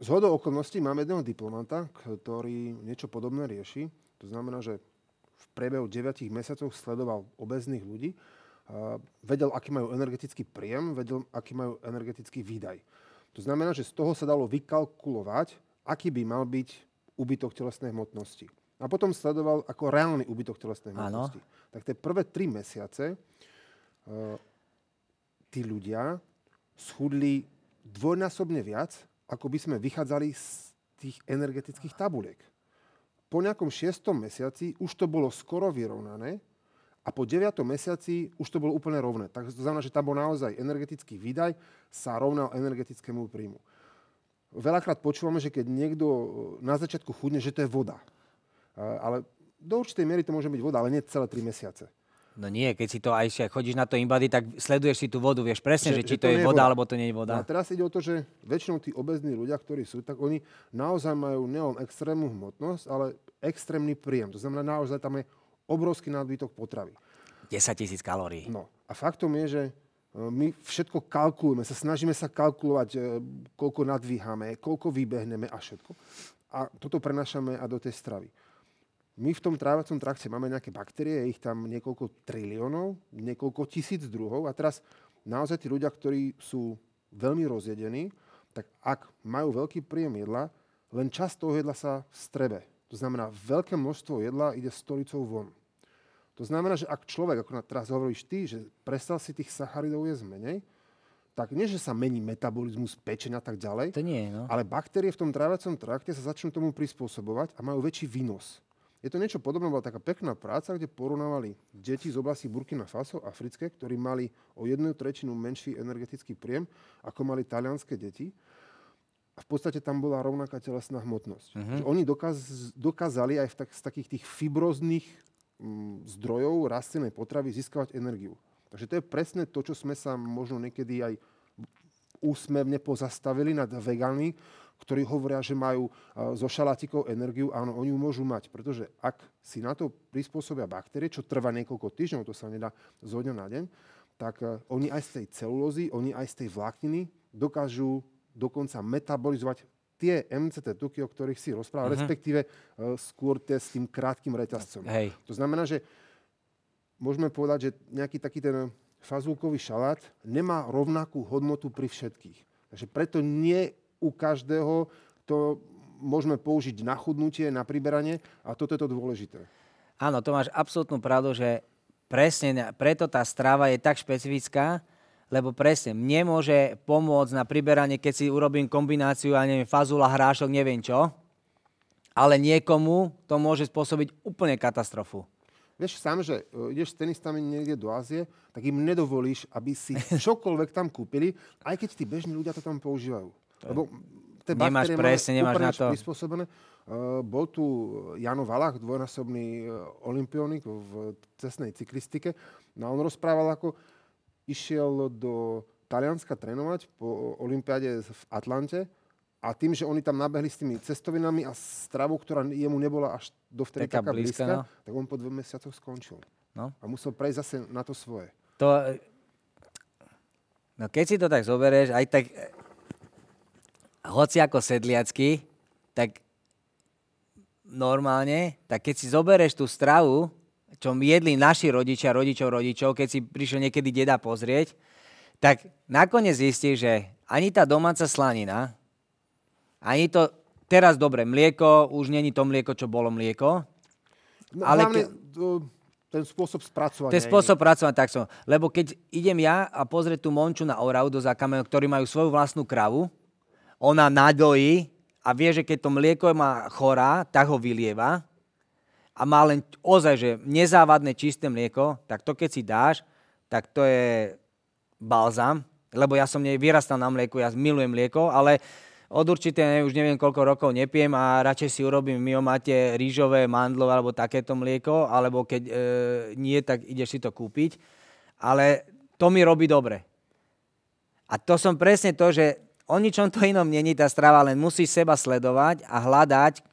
Z hodou okolností máme jedného diplomanta, ktorý niečo podobné rieši to znamená, že v priebehu 9 mesiacov sledoval obezných ľudí, vedel, aký majú energetický príjem, vedel, aký majú energetický výdaj. To znamená, že z toho sa dalo vykalkulovať, aký by mal byť úbytok telesnej hmotnosti. A potom sledoval ako reálny úbytok telesnej hmotnosti. Ano. Tak tie prvé tri mesiace uh, tí ľudia schudli dvojnásobne viac, ako by sme vychádzali z tých energetických tabuliek po nejakom šiestom mesiaci už to bolo skoro vyrovnané a po deviatom mesiaci už to bolo úplne rovné. Takže to znamená, že tam bol naozaj energetický výdaj sa rovnal energetickému príjmu. Veľakrát počúvame, že keď niekto na začiatku chudne, že to je voda. Ale do určitej miery to môže byť voda, ale nie celé 3 mesiace. No nie, keď si to aj chodíš na to imbady, tak sleduješ si tú vodu, vieš presne, že, že či to, to je voda, voda, alebo to nie je voda. No a teraz ide o to, že väčšinou tí obezní ľudia, ktorí sú, tak oni naozaj majú nielen extrémnu hmotnosť, ale extrémny príjem. To znamená, naozaj tam je obrovský nadbytok potravy. 10 tisíc kalórií. No a faktom je, že e, my všetko kalkulujeme, sa snažíme sa kalkulovať, e, koľko nadvíhame, koľko vybehneme a všetko. A toto prenašame a do tej stravy. My v tom trávacom trakte máme nejaké baktérie, ich tam niekoľko triliónov, niekoľko tisíc druhov a teraz naozaj tí ľudia, ktorí sú veľmi rozjedení, tak ak majú veľký príjem jedla, len časť toho jedla sa strebe. To znamená, veľké množstvo jedla ide stolicou von. To znamená, že ak človek, ako teraz hovoríš ty, že prestal si tých sacharidov jesť menej, tak nie, že sa mení metabolizmus, pečenia a tak ďalej, to nie, no. ale baktérie v tom trávacom trakte sa začnú tomu prispôsobovať a majú väčší výnos. Je to niečo podobné, bola taká pekná práca, kde porovnávali deti z oblasti Burkina Faso, africké, ktorí mali o jednu tretinu menší energetický príjem, ako mali talianské deti. A v podstate tam bola rovnaká telesná hmotnosť. Uh-huh. Že oni dokaz, dokázali aj v tak, z takých tých fibrozných mm, zdrojov rastlinnej potravy získavať energiu. Takže to je presne to, čo sme sa možno niekedy aj úsmevne pozastavili nad vegánmi, ktorí hovoria, že majú zo šalátikov energiu, áno, oni ju môžu mať, pretože ak si na to prispôsobia baktérie, čo trvá niekoľko týždňov, to sa nedá zo dňa na deň, tak e, oni aj z tej celulózy, oni aj z tej vlákniny dokážu dokonca metabolizovať tie MCT tuky, o ktorých si rozprával, uh-huh. respektíve uh, skôr tie s tým krátkým reťazcom. Hej. To znamená, že môžeme povedať, že nejaký taký ten fazulkový šalát nemá rovnakú hodnotu pri všetkých. Takže preto nie u každého to môžeme použiť na chudnutie, na priberanie a toto je to dôležité. Áno, to máš absolútnu pravdu, že presne preto tá strava je tak špecifická, lebo presne mne môže pomôcť na priberanie, keď si urobím kombináciu, ja neviem, fazula, hrášok, neviem čo, ale niekomu to môže spôsobiť úplne katastrofu. Vieš sám, že e, ideš s tenistami niekde do Ázie, tak im nedovolíš, aby si *laughs* čokoľvek tam kúpili, aj keď tí bežní ľudia to tam používajú. Lebo tie nemáš presne, nemáš na to. prispôsobené. Uh, bol tu Jano Valach, dvojnásobný uh, olimpionik v cestnej cyklistike. No a on rozprával, ako išiel do Talianska trénovať po olympiáde v Atlante a tým, že oni tam nabehli s tými cestovinami a stravou, ktorá jemu nebola až dovtedy taká, taká blízka, blízka no? tak on po dvoch mesiacoch skončil. No? A musel prejsť zase na to svoje. To, no keď si to tak zoberieš, aj tak hoci ako sedliacky, tak normálne, tak keď si zoberieš tú stravu, čo jedli naši rodičia, rodičov, rodičov, keď si prišiel niekedy deda pozrieť, tak nakoniec zistíš, že ani tá domáca slanina, ani to, teraz dobre, mlieko, už není to mlieko, čo bolo mlieko. No, ale hlavne, ke... ten spôsob spracovania. Ten spôsob spracovania, tak som. Lebo keď idem ja a pozrieť tú monču na Orau do Zakame, ktorí majú svoju vlastnú kravu, ona nadojí a vie, že keď to mlieko má chorá, tak ho vylieva. A má len ozaj, že nezávadné čisté mlieko, tak to keď si dáš, tak to je balzam, lebo ja som vyrastal na mlieku, ja milujem mlieko, ale od určité už neviem koľko rokov nepiem a radšej si urobím miomate rýžové, mandlové alebo takéto mlieko, alebo keď e, nie, tak ideš si to kúpiť. Ale to mi robí dobre. A to som presne to, že o ničom to inom není tá strava, len musíš seba sledovať a hľadať,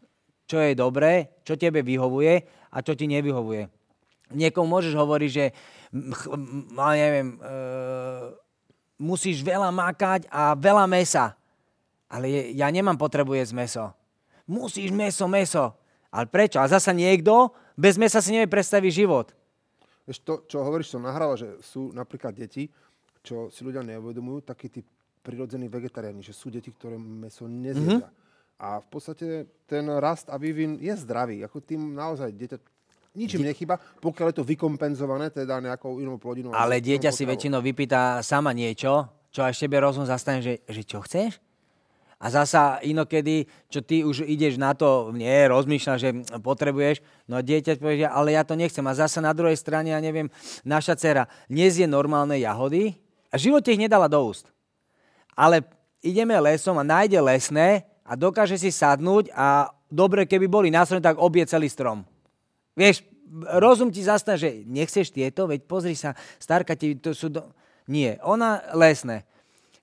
čo je dobré, čo tebe vyhovuje a čo ti nevyhovuje. Niekomu môžeš hovoriť, že ja neviem, e, musíš veľa makať a veľa mesa. Ale ja nemám potrebu jesť meso. Musíš meso, meso. Ale prečo? A zasa niekto bez mesa si nevie predstaviť život. Vieš, to, čo hovoríš, som nahráva, že sú napríklad deti, čo si ľudia neuvedomujú, takí tí prirodzení vegetariáni, že sú deti, ktoré meso nezjedia. Mm-hmm. A v podstate ten rast a vývin je zdravý. Ako tým naozaj dieťa ničím nechyba, pokiaľ je to vykompenzované teda nejakou inou plodinou. Ale dieťa si väčšinou vypýta sama niečo, čo až tebe rozum zastane, že, že čo chceš? A zasa inokedy, čo ty už ideš na to, nie, rozmýšľaš, že potrebuješ, no dieťa povie, ale ja to nechcem. A zasa na druhej strane, ja neviem, naša dcera nezie normálne jahody a v živote ich nedala do úst. Ale ideme lesom a nájde lesné a dokáže si sadnúť a dobre, keby boli na tak obie celý strom. Vieš, rozum ti zastane, že nechceš tieto, veď pozri sa, starka ti, to sú... Do... Nie, ona lesné.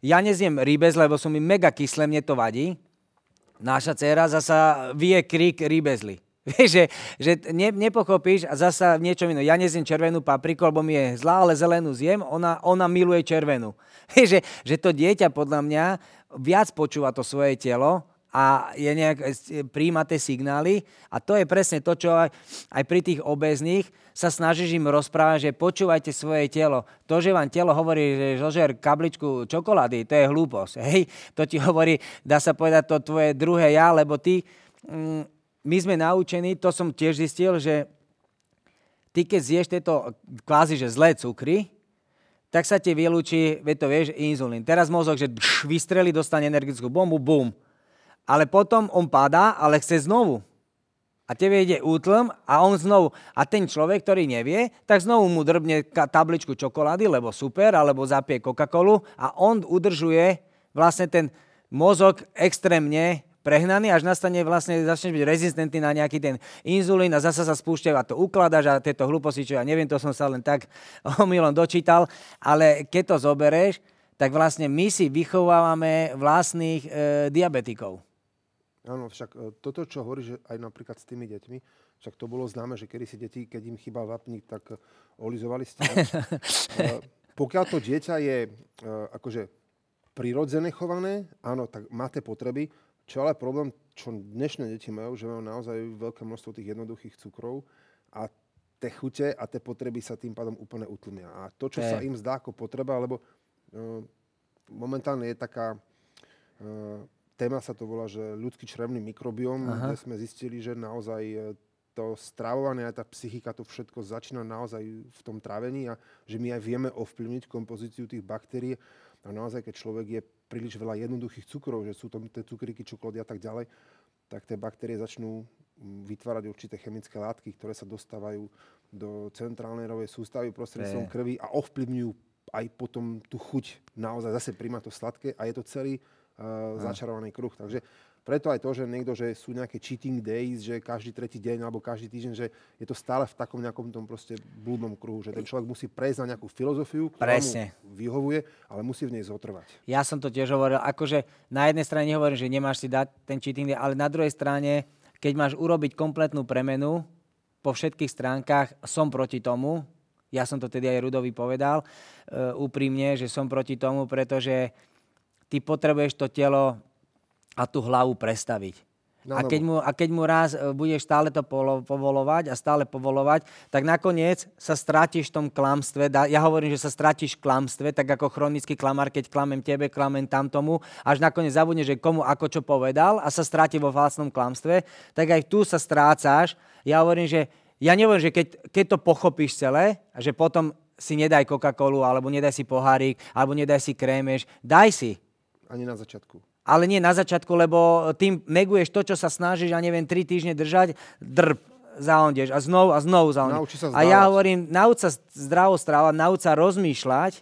Ja nezjem rybez, lebo som mi mega kyslé, mne to vadí. Náša dcera zasa vie krik rybezly. *laughs* Vieš, že, že ne, nepochopíš a zasa niečo iné. Ja nezjem červenú papriku, lebo mi je zlá, ale zelenú zjem, ona, ona miluje červenú. *laughs* Vieš, že, že to dieťa podľa mňa viac počúva to svoje telo a je nejak, e, príjma tie signály a to je presne to, čo aj, aj pri tých obezných sa snažíš im rozprávať, že počúvajte svoje telo. To, že vám telo hovorí, že zožer kabličku čokolády, to je hlúposť. Hej? To ti hovorí, dá sa povedať, to tvoje druhé ja, lebo ty, mm, my sme naučení, to som tiež zistil, že ty keď zješ tieto kvázi, že zlé cukry, tak sa ti vylúči, veď to vieš, inzulín. Teraz mozog, že vystreli, dostane energickú bombu, bum ale potom on padá, ale chce znovu. A tebe ide útlm a on znovu. A ten človek, ktorý nevie, tak znovu mu drbne tabličku čokolády, lebo super, alebo zapie Coca-Colu a on udržuje vlastne ten mozog extrémne prehnaný, až nastane vlastne, začneš byť rezistentný na nejaký ten inzulín a zasa sa spúšťajú a to ukladáš a tieto hlúposti, čo ja neviem, to som sa len tak *laughs* omylom dočítal, ale keď to zobereš, tak vlastne my si vychovávame vlastných e, diabetikov. Áno, však e, toto, čo hovorí, že aj napríklad s tými deťmi, však to bolo známe, že kedy si deti, keď im chýbal vapník, tak e, olizovali ste. *laughs* Pokiaľ to dieťa je e, akože prirodzene chované, áno, tak má tie potreby, čo ale problém, čo dnešné deti majú, že majú naozaj veľké množstvo tých jednoduchých cukrov a tie chute a tie potreby sa tým pádom úplne utlmia. A to, čo sa im zdá ako potreba, lebo uh, momentálne je taká uh, téma sa to volá, že ľudský črevný mikrobióm, Aha. kde sme zistili, že naozaj e, to stravovanie a tá psychika, to všetko začína naozaj v tom trávení a že my aj vieme ovplyvniť kompozíciu tých baktérií. A naozaj, keď človek je príliš veľa jednoduchých cukrov, že sú tam tie cukríky, čokolády a tak ďalej, tak tie baktérie začnú vytvárať určité chemické látky, ktoré sa dostávajú do centrálnej rovej sústavy prostredníctvom krvi a ovplyvňujú aj potom tú chuť naozaj zase príjma to sladké a je to celý uh, začarovaný kruh. Takže preto aj to, že niekto, že sú nejaké cheating days, že každý tretí deň alebo každý týždeň, že je to stále v takom nejakom tom proste blúdnom kruhu, že ten človek musí prejsť na nejakú filozofiu, ktorá Presne. mu vyhovuje, ale musí v nej zotrvať. Ja som to tiež hovoril, akože na jednej strane nehovorím, že nemáš si dať ten cheating day, ale na druhej strane, keď máš urobiť kompletnú premenu po všetkých stránkach, som proti tomu, ja som to tedy aj Rudovi povedal uh, úprimne, že som proti tomu, pretože ty potrebuješ to telo a tú hlavu prestaviť. No, a, keď mu, a keď mu raz e, budeš stále to povolovať a stále povolovať, tak nakoniec sa strátiš v tom klamstve. Ja hovorím, že sa strátiš v klamstve, tak ako chronický klamár, keď klamem tebe, klamem tamtomu, až nakoniec zabudneš, že komu ako čo povedal a sa stráti vo vlastnom klamstve, tak aj tu sa strácaš. Ja hovorím, že ja nehovorím, že keď, keď to pochopíš celé, že potom si nedaj Coca-Colu, alebo nedaj si pohárik, alebo nedaj si krémeš, daj si ani na začiatku. Ale nie na začiatku, lebo tým neguješ to, čo sa snažíš, a neviem, tri týždne držať, drb, zaondeš a znovu a znovu zaondeš. A ja hovorím, nauč sa zdravou stráva, nauč sa rozmýšľať,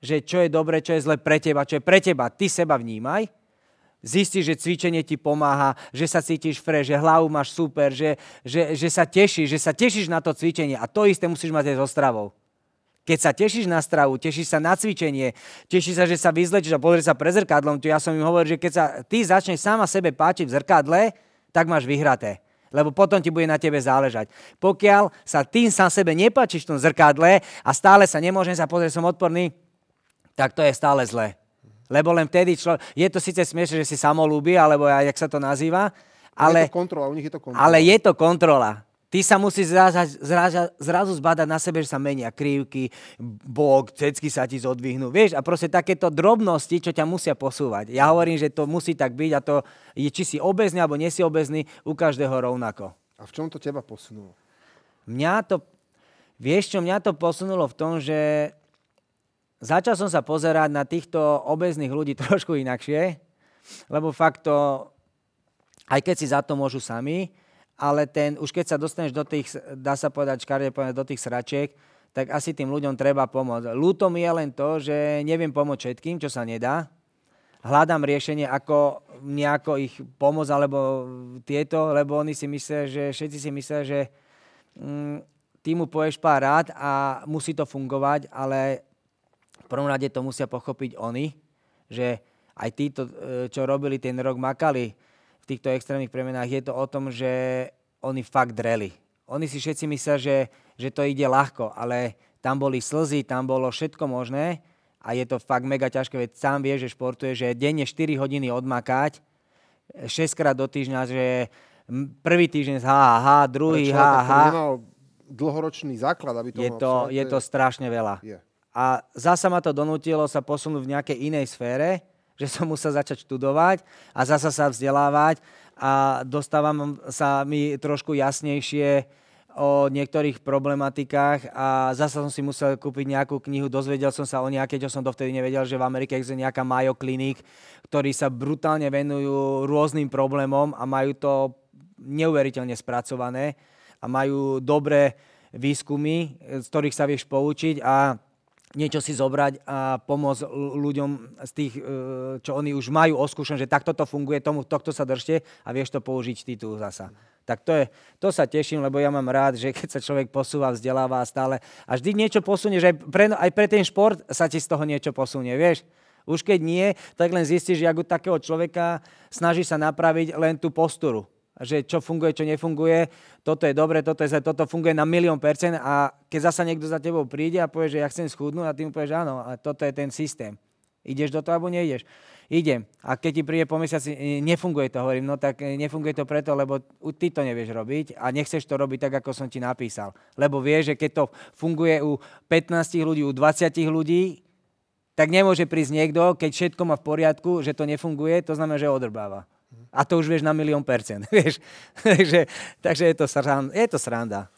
že čo je dobre, čo je zle pre teba, čo je pre teba. Ty seba vnímaj, zistíš, že cvičenie ti pomáha, že sa cítiš fresh, že hlavu máš super, že, že, že sa tešíš, že sa tešíš na to cvičenie a to isté musíš mať aj so stravou. Keď sa tešíš na stravu, tešíš sa na cvičenie, tešíš sa, že sa vyzlečíš a pozrieš sa pre zrkadlom, tu ja som im hovoril, že keď sa ty začneš sama sebe páčiť v zrkadle, tak máš vyhraté. Lebo potom ti bude na tebe záležať. Pokiaľ sa tým sám sebe nepáčiš v tom zrkadle a stále sa nemôžem sa pozrieť, som odporný, tak to je stále zlé. Lebo len vtedy člo... Je to síce smiešne, že si samolúbi, alebo aj, jak sa to nazýva, Ale... Je to kontrola, u nich je to kontrola. ale je to kontrola. Ty sa musíš zrazu, zrazu, zrazu zbadať na sebe, že sa menia krivky, bok, cecky sa ti zodvihnú. Vieš, a proste takéto drobnosti, čo ťa musia posúvať. Ja hovorím, že to musí tak byť a to je, či si obezný alebo nesi obezný, u každého rovnako. A v čom to teba posunulo? Mňa to, vieš čo, mňa to posunulo v tom, že začal som sa pozerať na týchto obezných ľudí *laughs* trošku inakšie, lebo fakt to, aj keď si za to môžu sami, ale ten, už keď sa dostaneš do tých, dá sa povedať, škaredne povedať, do tých sračiek, tak asi tým ľuďom treba pomôcť. Ľúto mi je len to, že neviem pomôcť všetkým, čo sa nedá. Hľadám riešenie, ako nejako ich pomôcť, alebo tieto, lebo oni si myslia, že všetci si myslia, že mm, ty mu povieš pár rád a musí to fungovať, ale v prvom rade to musia pochopiť oni, že aj títo, e, čo robili ten rok, makali týchto extrémnych premenách, je to o tom, že oni fakt dreli. Oni si všetci myslia, že, že to ide ľahko, ale tam boli slzy, tam bolo všetko možné a je to fakt mega ťažké, veď sám vie, že športuje, že denne 4 hodiny odmakať, 6 krát do týždňa, že prvý týždeň z HH, druhý HH, dlhoročný základ, aby to je to, je to strašne veľa. Je. A zasa ma to donútilo sa posunúť v nejakej inej sfére, že som musel začať študovať a zasa sa vzdelávať a dostávam sa mi trošku jasnejšie o niektorých problematikách a zasa som si musel kúpiť nejakú knihu, dozvedel som sa o nejaké, čo som dovtedy nevedel, že v Amerike existuje nejaká Mayo Clinic, ktorí sa brutálne venujú rôznym problémom a majú to neuveriteľne spracované a majú dobré výskumy, z ktorých sa vieš poučiť a niečo si zobrať a pomôcť ľuďom z tých, e, čo oni už majú oskúšen, že takto to funguje, tomu, tohto sa držte a vieš to použiť ty tu zasa. Tak to, je, to sa teším, lebo ja mám rád, že keď sa človek posúva, vzdeláva stále a vždy niečo posunie, že aj pre, aj pre ten šport sa ti z toho niečo posunie, vieš. Už keď nie, tak len zistíš, že ak u takého človeka snaží sa napraviť len tú posturu že čo funguje, čo nefunguje, toto je dobre, toto je zle, toto funguje na milión percent a keď zasa niekto za tebou príde a povie, že ja chcem schudnúť a ty mu povieš, áno, a toto je ten systém. Ideš do toho alebo neideš? Idem. A keď ti príde po mesiaci, e, nefunguje to, hovorím, no tak e, nefunguje to preto, lebo ty to nevieš robiť a nechceš to robiť tak, ako som ti napísal. Lebo vieš, že keď to funguje u 15 ľudí, u 20 ľudí, tak nemôže prísť niekto, keď všetko má v poriadku, že to nefunguje, to znamená, že odrbáva. A to už vieš na milión percent, *laughs* vieš. takže, takže je, to sranda, je to sranda.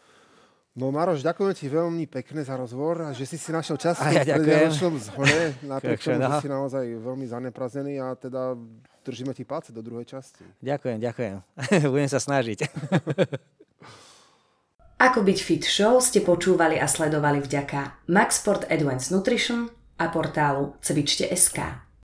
No Maroš, ďakujem ti veľmi pekne za rozhovor a že si si našiel čas A ja. Vianočnom zhone, napriek tomu, že aha. si naozaj veľmi zaneprázdnený a teda držíme ti palce do druhej časti. Ďakujem, ďakujem. *laughs* Budem sa snažiť. *laughs* Ako byť fit show ste počúvali a sledovali vďaka Maxport Advanced Nutrition a portálu cvičte.sk.